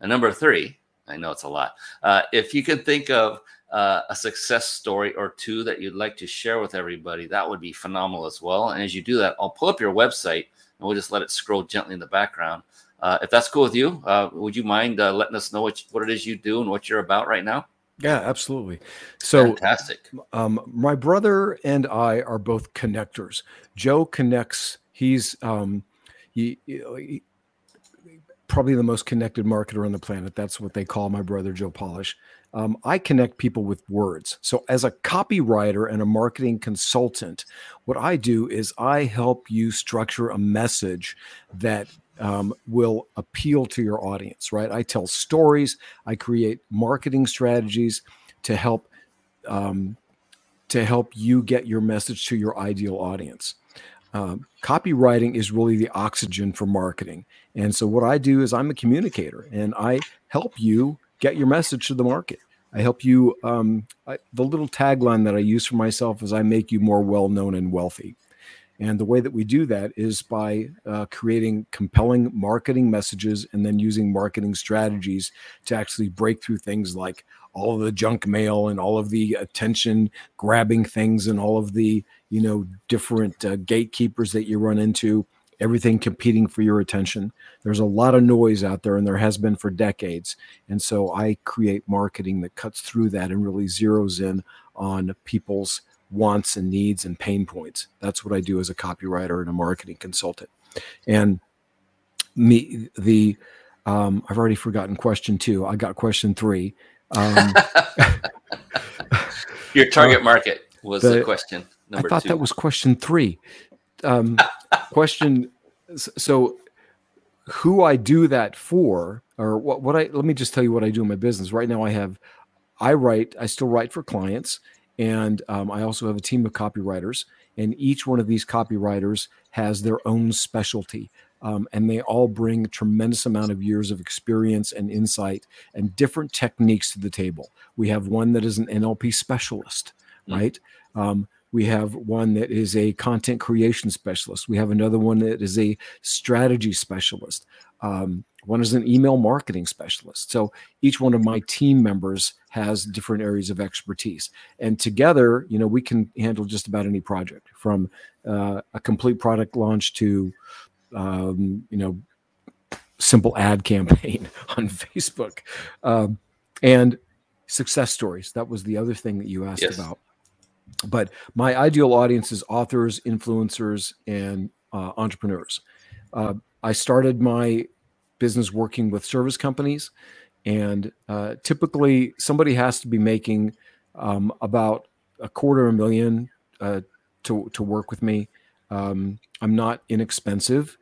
And number three, I know it's a lot. Uh, if you can think of uh, a success story or two that you'd like to share with everybody, that would be phenomenal as well. And as you do that, I'll pull up your website and we'll just let it scroll gently in the background. Uh, if that's cool with you, uh, would you mind uh, letting us know what, what it is you do and what you're about right now?
Yeah, absolutely. So
fantastic.
Um, my brother and I are both connectors. Joe connects. He's um, he, he, probably the most connected marketer on the planet. That's what they call my brother Joe Polish. Um, I connect people with words. So, as a copywriter and a marketing consultant, what I do is I help you structure a message that um, will appeal to your audience, right? I tell stories, I create marketing strategies to help um, to help you get your message to your ideal audience. Um, copywriting is really the oxygen for marketing, and so what I do is I'm a communicator, and I help you get your message to the market. I help you. Um, I, the little tagline that I use for myself is "I make you more well known and wealthy." And the way that we do that is by uh, creating compelling marketing messages and then using marketing strategies to actually break through things like all of the junk mail and all of the attention grabbing things and all of the you know different uh, gatekeepers that you run into everything competing for your attention. There's a lot of noise out there and there has been for decades. And so i create marketing that cuts through that and really zeroes in on people's wants and needs and pain points. That's what I do as a copywriter and a marketing consultant. And me, the um, I've already forgotten question two. I got question three. Um,
Your target uh, market was the, the question.
I thought two. that was question three. Um, question. So, who I do that for, or what? What I let me just tell you what I do in my business. Right now, I have, I write. I still write for clients, and um, I also have a team of copywriters, and each one of these copywriters has their own specialty. Um, and they all bring a tremendous amount of years of experience and insight and different techniques to the table. We have one that is an NLP specialist, mm-hmm. right? Um, we have one that is a content creation specialist. We have another one that is a strategy specialist. Um, one is an email marketing specialist. So each one of my team members has different areas of expertise, and together, you know, we can handle just about any project from uh, a complete product launch to, um, you know, simple ad campaign on Facebook, um, and success stories. That was the other thing that you asked yes. about. But my ideal audience is authors, influencers, and uh, entrepreneurs. Uh, I started my business working with service companies, and uh, typically somebody has to be making um, about a quarter of a million uh, to to work with me. Um, I'm not inexpensive.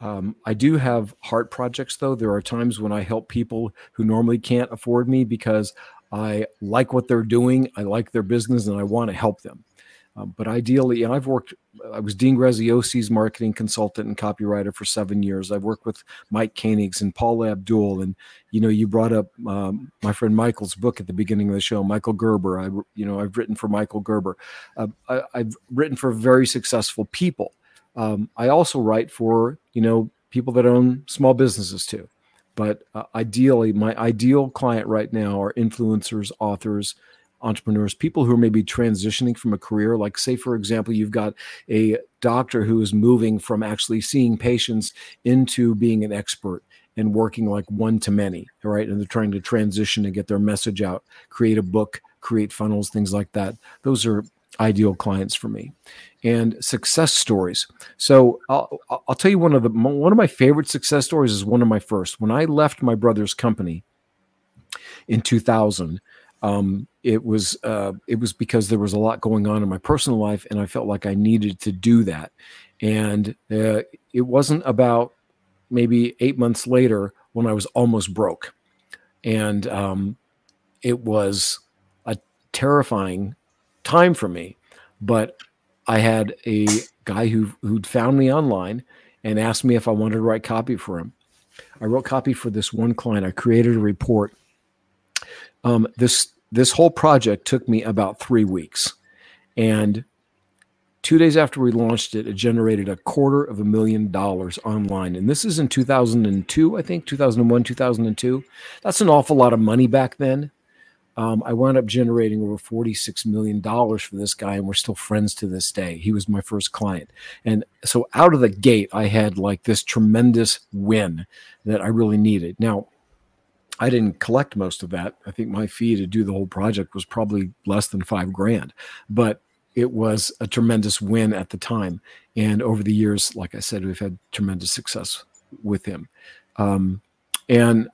Um, I do have heart projects, though. There are times when I help people who normally can't afford me because I like what they're doing, I like their business, and I want to help them. Um, but ideally, and I've worked, I was Dean Graziosi's marketing consultant and copywriter for seven years. I've worked with Mike Koenigs and Paula Abdul. And, you know, you brought up um, my friend Michael's book at the beginning of the show, Michael Gerber. I, you know, I've written for Michael Gerber. Uh, I, have written for very successful people. Um, I also write for, you know, people that own small businesses too. But uh, ideally, my ideal client right now are influencers, authors, entrepreneurs, people who are maybe transitioning from a career. Like, say, for example, you've got a doctor who is moving from actually seeing patients into being an expert and working like one to many, right? And they're trying to transition and get their message out, create a book, create funnels, things like that. Those are ideal clients for me and success stories so I'll, I'll tell you one of the one of my favorite success stories is one of my first when i left my brother's company in 2000 um, it was uh, it was because there was a lot going on in my personal life, and I felt like I needed to do that. And uh, it wasn't about maybe eight months later when I was almost broke, and um, it was a terrifying time for me. But I had a guy who who'd found me online and asked me if I wanted to write copy for him. I wrote copy for this one client. I created a report um, this this whole project took me about three weeks, and two days after we launched it, it generated a quarter of a million dollars online. And this is in 2002, I think, 2001, 2002. That's an awful lot of money back then. Um, I wound up generating over $46 million for this guy, and we're still friends to this day. He was my first client. And so out of the gate, I had like this tremendous win that I really needed. Now, I didn't collect most of that. I think my fee to do the whole project was probably less than five grand, but it was a tremendous win at the time. And over the years, like I said, we've had tremendous success with him. Um, and,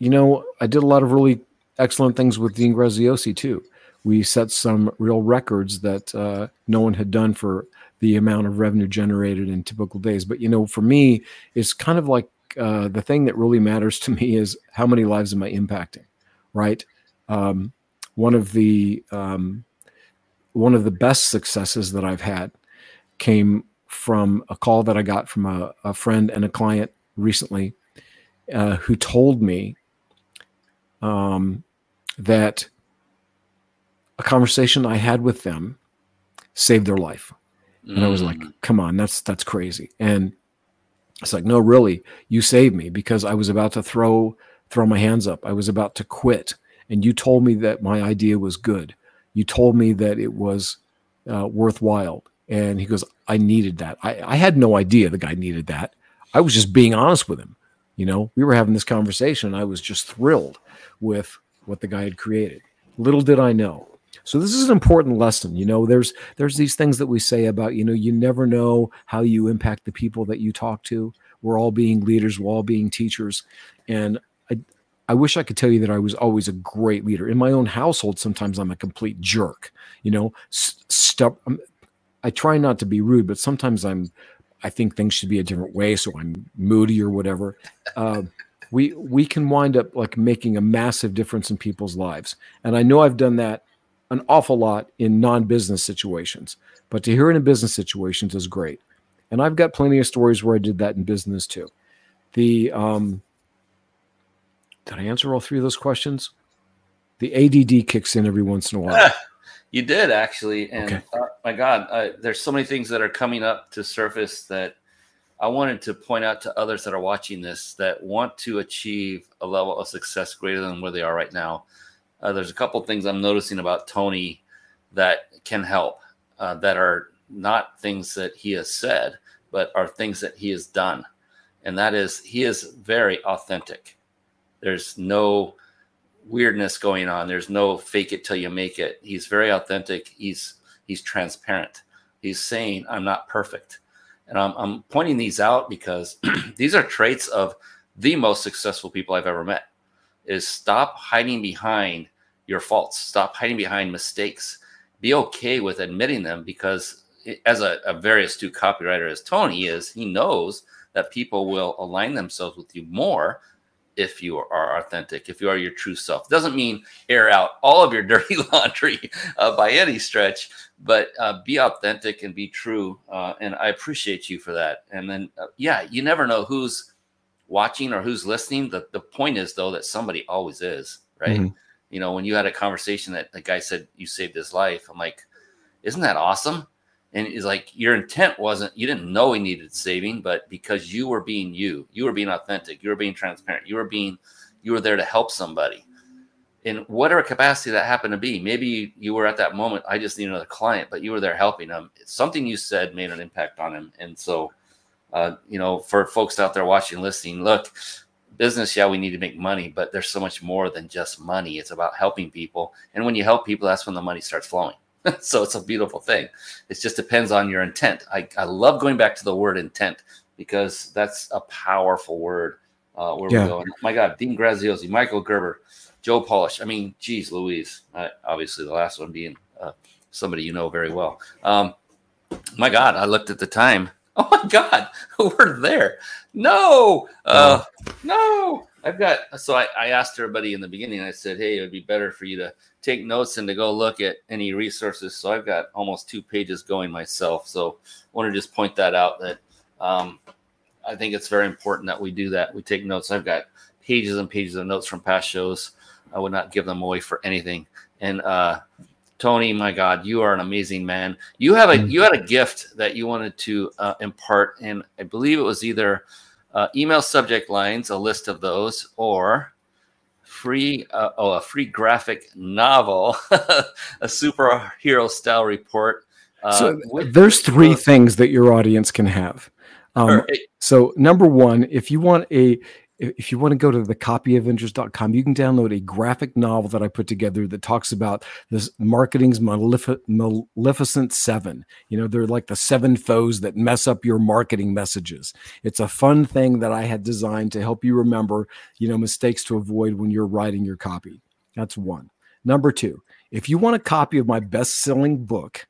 you know, I did a lot of really excellent things with Dean Graziosi too. We set some real records that uh, no one had done for the amount of revenue generated in typical days. But, you know, for me, it's kind of like uh, the thing that really matters to me is how many lives am I impacting, right? Um, one of the um, one of the best successes that I've had came from a call that I got from a, a friend and a client recently uh, who told me um, that a conversation I had with them saved their life. And I was like, mm. come on, that's that's crazy. And it's like, no, really, you saved me because I was about to throw throw my hands up. I was about to quit, and you told me that my idea was good. You told me that it was uh, worthwhile. And he goes, I needed that. I, I had no idea the guy needed that. I was just being honest with him. You know, we were having this conversation, and I was just thrilled with what the guy had created. Little did I know so this is an important lesson. You know, there's there's these things that we say about, you know, you never know how you impact the people that you talk to. We're all being leaders, we're all being teachers. And I I wish I could tell you that I was always a great leader. In my own household, sometimes I'm a complete jerk. You know, stuff. I try not to be rude, but sometimes I'm. I think things should be a different way, so I'm moody or whatever. Uh, we we can wind up like making a massive difference in people's lives, and I know I've done that an awful lot in non-business situations, but to hear it in business situations is great. And I've got plenty of stories where I did that in business too. The um, did I answer all three of those questions? The ADD kicks in every once in a while.
you did actually, and okay. uh, my God, uh, there's so many things that are coming up to surface that I wanted to point out to others that are watching this that want to achieve a level of success greater than where they are right now. Uh, there's a couple things I'm noticing about Tony that can help uh, that are not things that he has said, but are things that he has done. And that is, he is very authentic. There's no weirdness going on. There's no fake it till you make it. He's very authentic. He's he's transparent. He's saying, I'm not perfect. And I'm, I'm pointing these out because these are traits of the most successful people I've ever met is stop hiding behind your faults. Stop hiding behind mistakes. Be okay with admitting them because as a, a very astute copywriter as Tony is, he knows that people will align themselves with you more if you are authentic, if you are your true self. Doesn't mean air out all of your dirty laundry uh, by any stretch, but uh, be authentic and be true. Uh, and I appreciate you for that. And then, uh, yeah, you never know who's watching or who's listening. The, the point is, though, that somebody always is, right? Mm-hmm. You know, when you had a conversation that the guy said you saved his life, I'm like, isn't that awesome? and he's like your intent wasn't you didn't know he needed saving but because you were being you you were being authentic you were being transparent you were being you were there to help somebody. In whatever capacity that happened to be maybe you were at that moment i just need another client but you were there helping him. Something you said made an impact on him. And so uh, you know for folks out there watching listening look business yeah we need to make money but there's so much more than just money it's about helping people and when you help people that's when the money starts flowing so it's a beautiful thing. It just depends on your intent. I, I love going back to the word intent because that's a powerful word. Uh, where yeah. we go. My God, Dean Graziosi, Michael Gerber, Joe Polish. I mean, geez, Louise. Uh, obviously, the last one being uh, somebody you know very well. Um, my God, I looked at the time. Oh my God, we're there. No, uh, no. I've got so I, I asked everybody in the beginning. I said, "Hey, it would be better for you to take notes and to go look at any resources." So I've got almost two pages going myself. So I want to just point that out that um, I think it's very important that we do that. We take notes. I've got pages and pages of notes from past shows. I would not give them away for anything. And uh, Tony, my God, you are an amazing man. You have a mm. you had a gift that you wanted to uh, impart, and I believe it was either uh, email subject lines, a list of those, or free uh, oh a free graphic novel, a superhero style report.
Uh, so there's three things that your audience can have. Um, right. So number one, if you want a if you want to go to the copyavengers.com, you can download a graphic novel that I put together that talks about this marketing's malefic- maleficent seven. You know, they're like the seven foes that mess up your marketing messages. It's a fun thing that I had designed to help you remember, you know, mistakes to avoid when you're writing your copy. That's one. Number two, if you want a copy of my best selling book,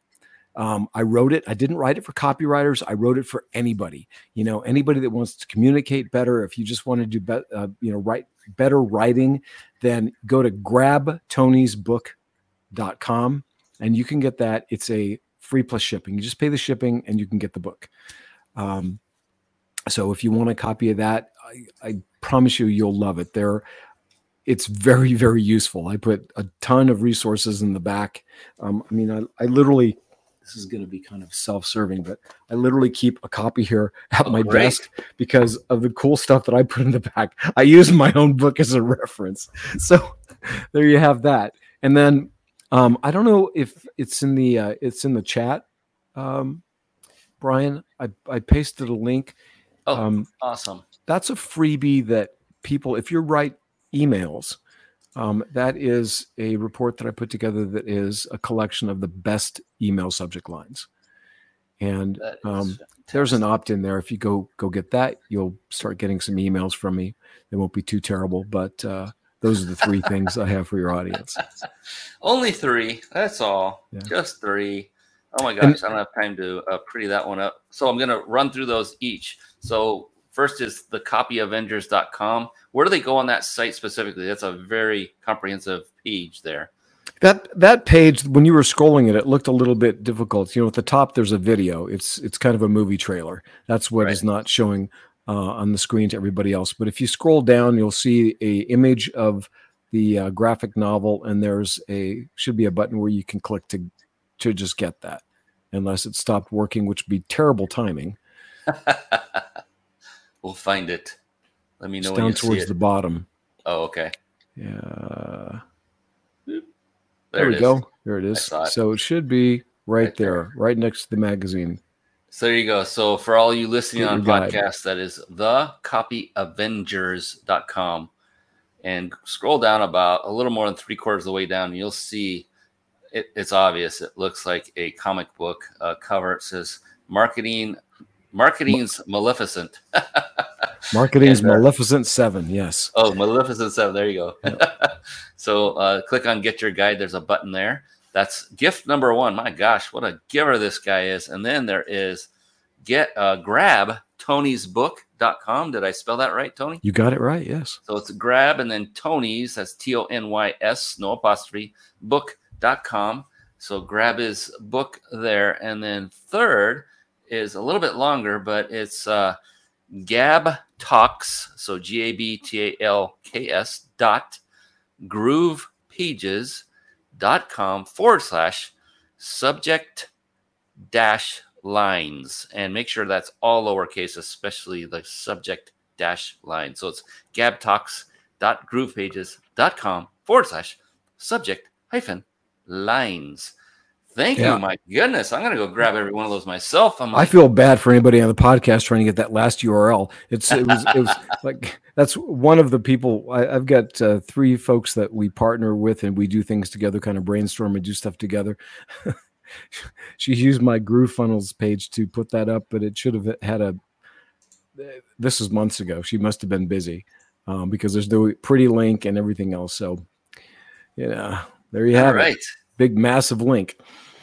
um, I wrote it. I didn't write it for copywriters. I wrote it for anybody. You know, anybody that wants to communicate better. If you just want to do, better, uh, you know, write better writing, then go to grabtonysbook.com and you can get that. It's a free plus shipping. You just pay the shipping and you can get the book. Um, so if you want a copy of that, I, I promise you, you'll love it. There, it's very very useful. I put a ton of resources in the back. Um, I mean, I, I literally this is going to be kind of self-serving, but I literally keep a copy here at oh, my great. desk because of the cool stuff that I put in the back. I use my own book as a reference. So there you have that. And then um, I don't know if it's in the uh, it's in the chat, um, Brian. I I pasted a link.
Oh, um, awesome!
That's a freebie that people, if you write emails, um, that is a report that I put together that is a collection of the best email subject lines. And um, there's an opt in there. If you go go get that, you'll start getting some emails from me. They won't be too terrible, but uh, those are the three things I have for your audience.
Only three. That's all. Yeah. Just three. Oh my gosh, and, I don't have time to uh, pretty that one up. So I'm going to run through those each. So first is the copyavengers.com where do they go on that site specifically? That's a very comprehensive page there.
That that page, when you were scrolling it, it looked a little bit difficult. You know, at the top there's a video. It's it's kind of a movie trailer. That's what right. is not showing uh, on the screen to everybody else. But if you scroll down, you'll see a image of the uh, graphic novel, and there's a should be a button where you can click to to just get that, unless it stopped working, which would be terrible timing.
We'll find it. Let me know
It's
when
down
you see
towards the bottom.
Oh, okay.
Yeah.
There,
There, we
is.
go. There it is.
it.
So it should be right,
Right there.
there, right next to the magazine.
So there you go. So for all you listening on podcast, that is thecopyavengers.com. And scroll down about a little more than three quarters of the way down, you'll see it, it's obvious. It looks like a comic book uh, cover. It says marketing, marketing's Maleficent.
Marketing's
And, uh,
Maleficent 7. Yes.
Oh, Maleficent 7. There you go. so uh, click on Get Your Guide. There's a button there. That's gift number one. My gosh, what a giver this guy is. And then there is get uh, grab tonysbook.com. Did I spell that right, Tony?
You got it right. Yes.
So it's grab and then Tony's, that's T O N Y S, no apostrophe, book.com. So grab his book there. And then third is a little bit longer, but it's uh, Gab Talks, so G A B T A L K S dot groovepages dot com forward slash subject dash lines. And make sure that's all lowercase, especially the subject dash line. So it's Gab Talks dot groovepages dot com forward slash subject hyphen lines. Thank
Yeah.
you. My goodness. I'm going to go grab every one of those myself. I'm
I feel bad for anybody on the podcast trying to get that last URL. It's it was it was like that's one of the people I, I've got uh, three folks that we partner with and we do things together, kind of brainstorm and do stuff together. she used my Groove Funnels page to put that up, but it should have had a. This is months ago. She must have been busy um, because there's the pretty link and everything else. So, yeah, there you
all
have
right.
Big massive link.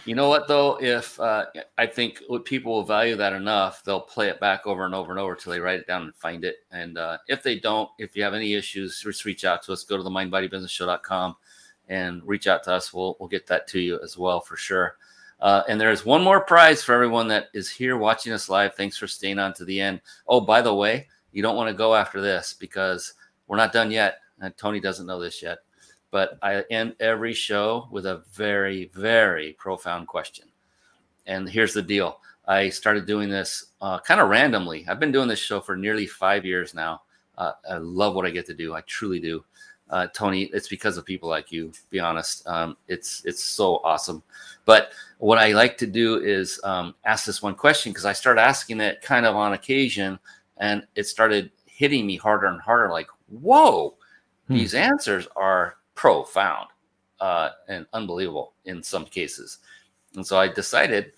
You know what though? If uh, I think people will value that enough, they'll play it back over and over and over till they write it down and find it. And uh, if they don't, if you have any issues, just reach out to us. Go to the mindbodybusinessshow.com and reach out to us. We'll we'll get that to you as well for sure. Uh, and there's one more prize for everyone that is here watching us live. Thanks for staying on to the end. Oh, by the way, you don't want to go after this because we're not done yet. And Tony doesn't know this yet but I end every show with a very, very profound question. And here's the deal I started doing this uh, kind of randomly. I've been doing this show for nearly five years now. Uh, I love what I get to do. I truly do. Uh, Tony, it's because of people like you. Be honest, um, it's it's so awesome. But what I like to do is um, ask this one question because I started asking it kind of on occasion, and it started hitting me harder and harder. Like, whoa,
Hmm.
these answers are profound uh, and unbelievable in some cases. And so I decided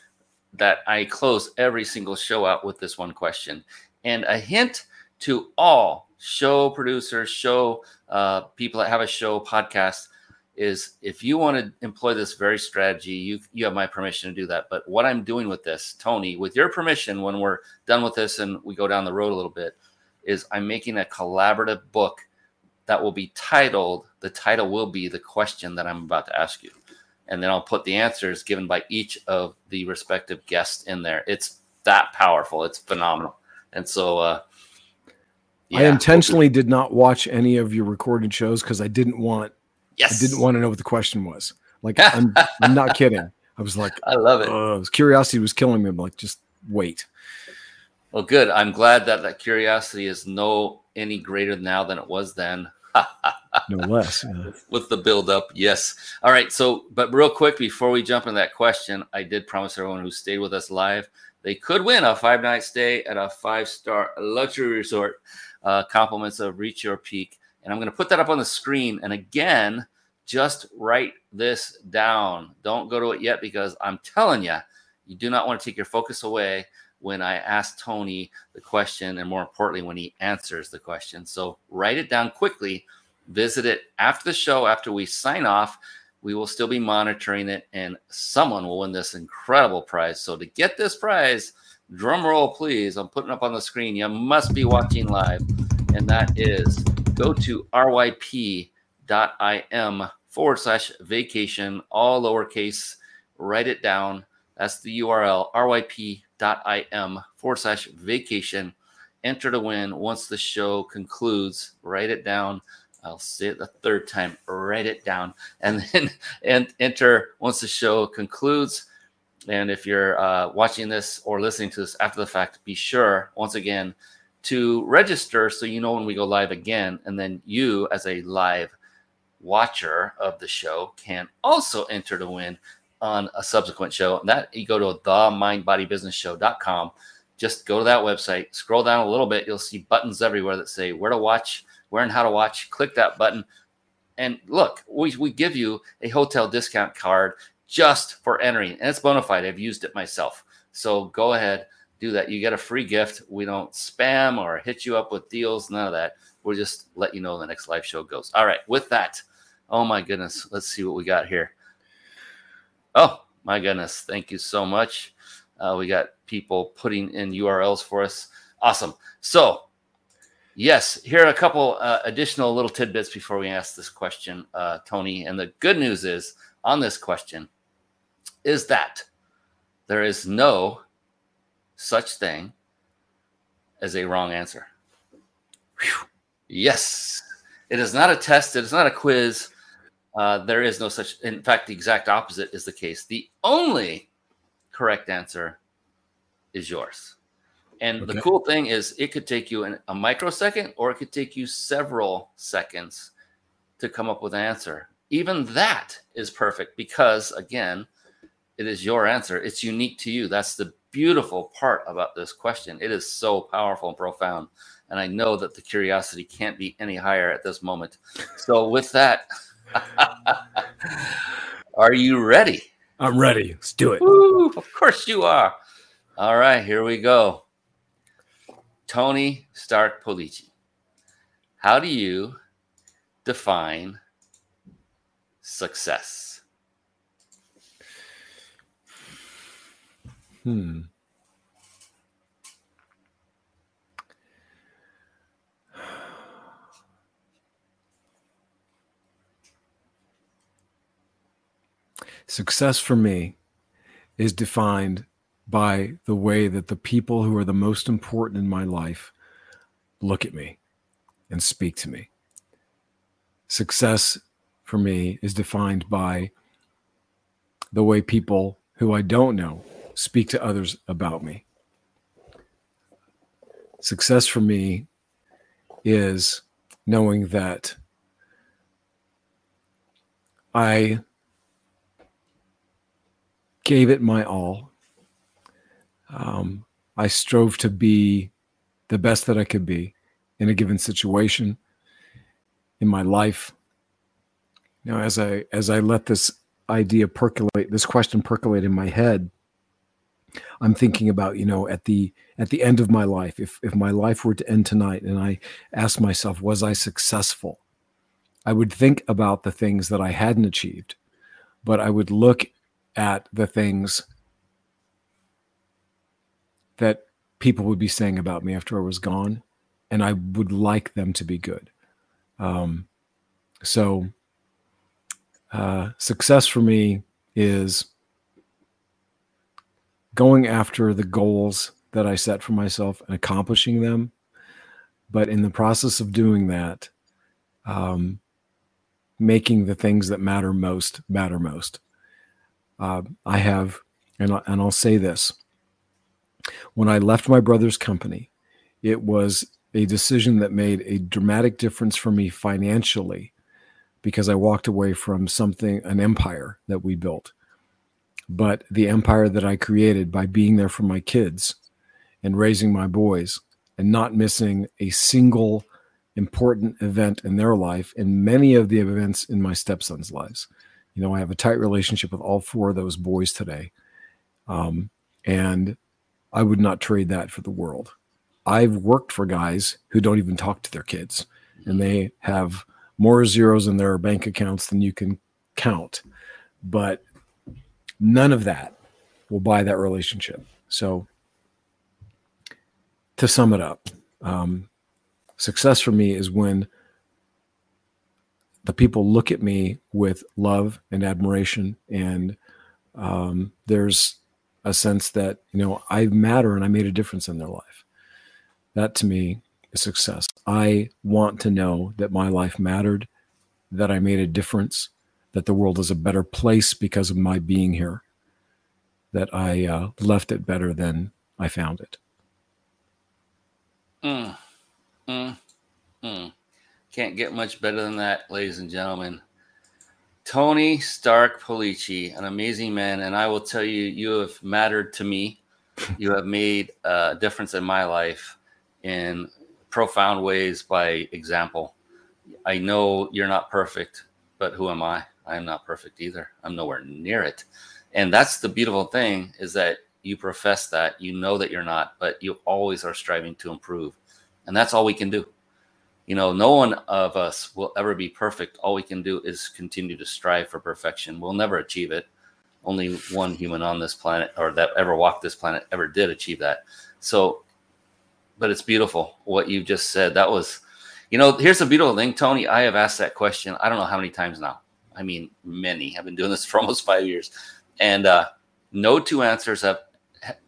that I close every single show out with this one question. And a hint to all show producers, show uh, people that have a show podcast is if you want to employ this very strategy, you you have my permission to do that. But what I'm doing with this, Tony, with your permission, when we're done with this and we go down the road a little bit, is I'm making a collaborative book that will be titled. The title will be the question that I'm about to ask you, and then I'll put the answers given by each of the respective guests in there. It's that powerful. It's phenomenal. And so, uh,
I intentionally did not watch any of your recorded shows because I didn't want
yes,
I didn't want to know what the question was. Like I'm I'm not kidding. I was like,
I love it.
uh, curiosity was killing me. I'm like, just wait.
Well, good. I'm glad that that curiosity is no any greater now than it was then.
No less. Yeah.
With the build up, yes. All right. So, but real quick before we jump into that question, I did promise everyone who stayed with us live they could win a five night stay at a five star luxury resort. Uh, compliments of Reach Your Peak, and I'm going to put that up on the screen. And again, just write this down. Don't go to it yet because I'm telling you, you do not want to take your focus away when I ask Tony the question, and more importantly, when he answers the question. So write it down quickly. Visit it after the show, after we sign off. We will still be monitoring it, and someone will win this incredible prize. So to get this prize, drum roll, please. I'm putting up on the screen. You must be watching live, and that is go to ryp.im forward slash vacation, all lowercase. Write it down. That's the URL ryp.im forward slash vacation. Enter to win once the show concludes. Write it down. I'll say it the third time. Write it down, and then and enter once the show concludes. And if you're uh, watching this or listening to this after the fact, be sure once again to register so you know when we go live again. And then you, as a live watcher of the show, can also enter to win on a subsequent show. And that you go to themindbodybusinessshow.com. Just go to that website, scroll down a little bit. You'll see buttons everywhere that say where to watch, where and how to watch. Click that button. And look, we, we give you a hotel discount card just for entering. And it's bona fide. I've used it myself. So go ahead, do that. You get a free gift. We don't spam or hit you up with deals, none of that. We'll just let you know the next live show goes. All right, with that, oh my goodness, let's see what we got here. Oh my goodness, thank you so much. Uh, we got people putting in URLs for us. Awesome. So, yes, here are a couple uh, additional little tidbits before we ask this question, uh, Tony. And the good news is on this question is that there is no such thing as a wrong answer. Whew. Yes, it is not a test, it is not a quiz. Uh, there is no such, in fact, the exact opposite is the case. The only correct answer is yours. And okay. the cool thing is, it could take you an, a microsecond or it could take you several seconds to come up with an answer. Even that is perfect because, again, it is your answer. It's unique to you. That's the beautiful part about this question. It is so powerful and profound. And I know that the curiosity can't be any higher at this moment. So, with that, are you ready?
I'm ready. Let's do it.
Woo, of course you are. All right, here we go. Tony Stark Policci. How do you define success?
Hmm. Success for me is defined by the way that the people who are the most important in my life look at me and speak to me. Success for me is defined by the way people who I don't know speak to others about me. Success for me is knowing that I gave it my all. Um, I strove to be the best that I could be in a given situation in my life. Now, as I as I let this idea percolate, this question percolate in my head, I'm thinking about you know at the at the end of my life, if if my life were to end tonight, and I ask myself, was I successful? I would think about the things that I hadn't achieved, but I would look at the things that people would be saying about me after I was gone, and I would like them to be good. Um, so, uh, success for me is going after the goals that I set for myself and accomplishing them. But in the process of doing that, um, making the things that matter most matter most. Uh, I have, and, and I'll say this when I left my brother's company, it was a decision that made a dramatic difference for me financially because I walked away from something, an empire that we built. But the empire that I created by being there for my kids and raising my boys and not missing a single important event in their life and many of the events in my stepson's lives. You know, I have a tight relationship with all four of those boys today. Um, and I would not trade that for the world. I've worked for guys who don't even talk to their kids and they have more zeros in their bank accounts than you can count. But none of that will buy that relationship. So, to sum it up, um, success for me is when the people look at me with love and admiration and um, there's a sense that you know i matter and i made a difference in their life. That to me is success. I want to know that my life mattered that i made a difference that the world is a better place because of my being here that i uh, left it better than i found it.
Mm, mm, mm. Can't get much better than that, ladies and gentlemen. Tony Stark Policci, an amazing man, and I will tell you, you have mattered to me. You have made a difference in my life in profound ways by example. I know you're not perfect, but who am I? I am not perfect either. I'm nowhere near it. And that's the beautiful thing is that you profess that, you know that you're not, but you always are striving to improve. And that's all we can do. You know, no one of us will ever be perfect. All we can do is continue to strive for perfection. We'll never achieve it. Only one human on this planet or that ever walked this planet ever did achieve that. So, but it's beautiful what you just said. That was, you know, here's the beautiful thing, Tony. I have asked that question, I don't know how many times now. I mean, many. I've been doing this for almost five years. And uh, no two answers have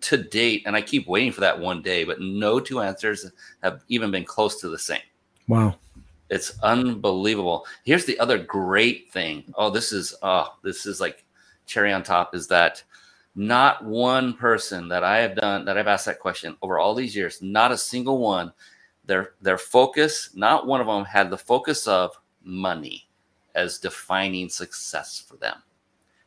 to date, and I keep waiting for that one day, but no two answers have even been close to the same.
Wow.
It's unbelievable. Here's the other great thing. Oh, this is oh, this is like cherry on top is that not one person that I have done that I've asked that question over all these years, not a single one, their their focus, not one of them had the focus of money as defining success for them.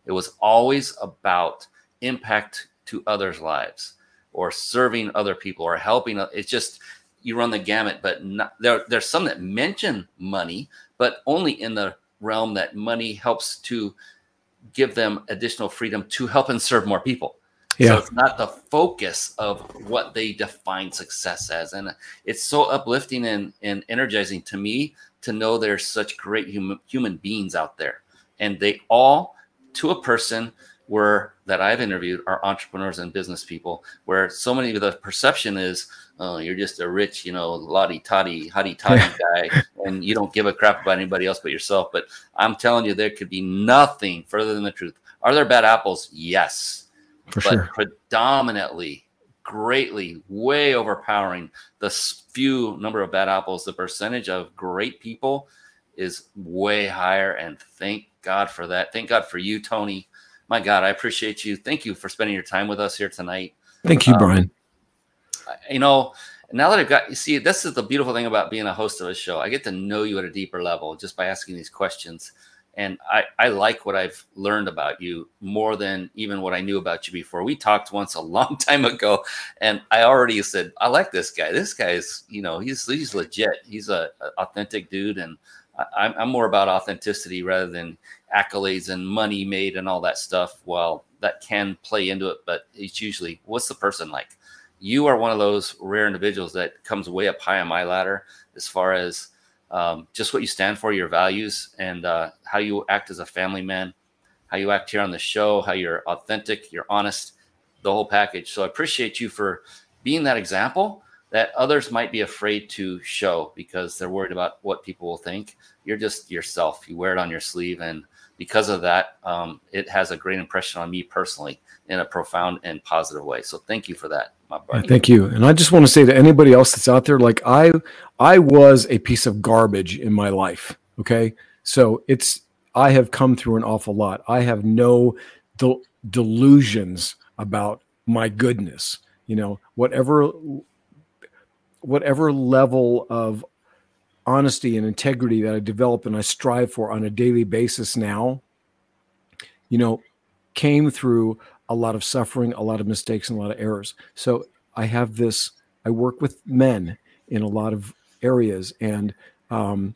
It was always about impact to others' lives or serving other people or helping. It's just you run the gamut, but not, there there's some that mention money, but only in the realm that money helps to give them additional freedom to help and serve more people. Yeah. So it's not the focus of what they define success as. And it's so uplifting and, and energizing to me to know there's such great human, human beings out there. And they all, to a person, were that I've interviewed are entrepreneurs and business people, where so many of the perception is, oh, you're just a rich, you know, lottie toddy, hotty toddy guy, and you don't give a crap about anybody else but yourself. But I'm telling you, there could be nothing further than the truth. Are there bad apples? Yes.
For
but
sure.
predominantly, greatly, way overpowering the few number of bad apples, the percentage of great people is way higher. And thank God for that. Thank God for you, Tony my God, I appreciate you. Thank you for spending your time with us here tonight.
Thank you, um, Brian.
You know, now that I've got you see, this is the beautiful thing about being a host of a show. I get to know you at a deeper level just by asking these questions. And I, I like what I've learned about you more than even what I knew about you before. We talked once a long time ago, and I already said, I like this guy. This guy is, you know, he's he's legit. He's a, a authentic dude, and I, I'm more about authenticity rather than accolades and money made and all that stuff. Well, that can play into it, but it's usually what's the person like? You are one of those rare individuals that comes way up high on my ladder as far as um, just what you stand for, your values, and uh, how you act as a family man, how you act here on the show, how you're authentic, you're honest, the whole package. So I appreciate you for being that example that others might be afraid to show because they're worried about what people will think. You're just yourself. You wear it on your sleeve, and because of that, um, it has a great impression on me personally in a profound and positive way. So thank you for that,
my. Thank you. And I just want to say to anybody else that's out there, like I, I was a piece of garbage in my life. Okay, so it's I have come through an awful lot. I have no del- delusions about my goodness. You know, whatever whatever level of honesty and integrity that I develop and I strive for on a daily basis now, you know, came through a lot of suffering, a lot of mistakes, and a lot of errors. So I have this, I work with men in a lot of areas, and um,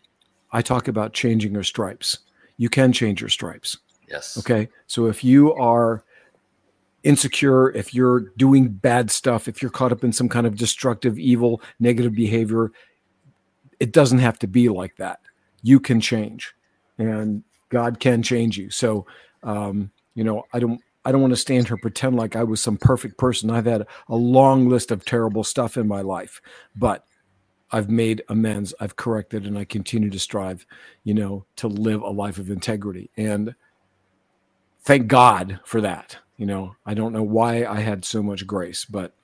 I talk about changing your stripes. You can change your stripes.
Yes.
Okay. So if you are insecure, if you're doing bad stuff, if you're caught up in some kind of destructive, evil, negative behavior, it doesn't have to be like that. You can change, and God can change you. So, um, you know, I don't. I don't want to stand here pretend like I was some perfect person. I've had a long list of terrible stuff in my life, but I've made amends, I've corrected, and I continue to strive, you know, to live a life of integrity. And thank God for that. You know, I don't know why I had so much grace, but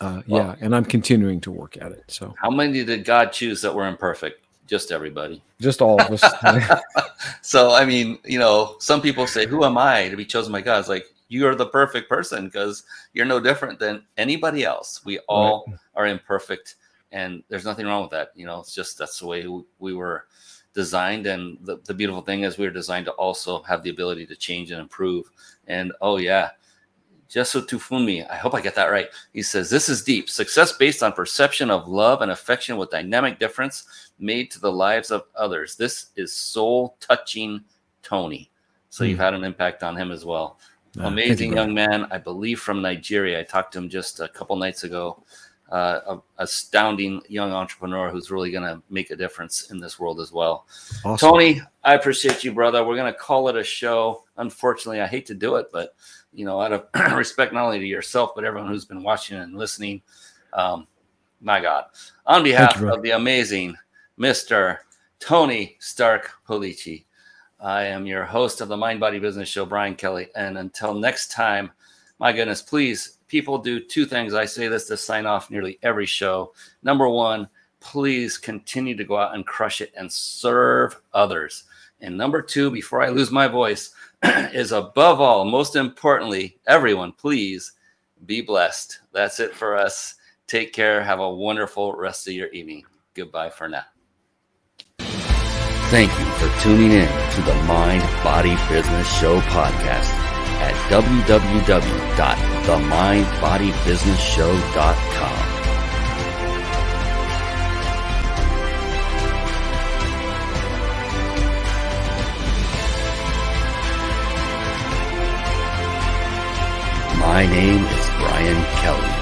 uh, yeah, and I'm continuing to work at it. So,
how many did God choose that were imperfect? Just everybody.
Just all of us.
so, I mean, you know, some people say, "Who am I to be chosen by God?" It's like you are the perfect person because you're no different than anybody else. We all right. are imperfect and there's nothing wrong with that. You know, it's just that's the way we were designed, and the, the beautiful thing is we were designed to also have the ability to change and improve. And oh yeah, Jesu Tufumi, I hope I get that right. He says, This is deep. Success based on perception of love and affection with dynamic difference made to the lives of others. This is soul touching Tony. So mm. you've hmm. had an impact on him as well. Amazing young man, I believe from Nigeria. I talked to him just a couple nights ago. Uh, a, astounding young entrepreneur who's really going to make a difference in this world as well. Awesome. Tony, I appreciate you, brother. We're going to call it a show. Unfortunately, I hate to do it, but you know, out of respect not only to yourself but everyone who's been watching and listening. Um, my God, on behalf you, of the amazing Mister Tony Stark Policci, I am your host of the Mind Body Business Show, Brian Kelly. And until next time, my goodness, please, people do two things. I say this to sign off nearly every show. Number one, please continue to go out and crush it and serve others. And number two, before I lose my voice, is above all, most importantly, everyone, please be blessed. That's it for us. Take care. Have a wonderful rest of your evening. Goodbye for now. Thank you for tuning in to the Mind Body Business Show podcast at www.themindbodybusinessshow.com. My name is Brian Kelly.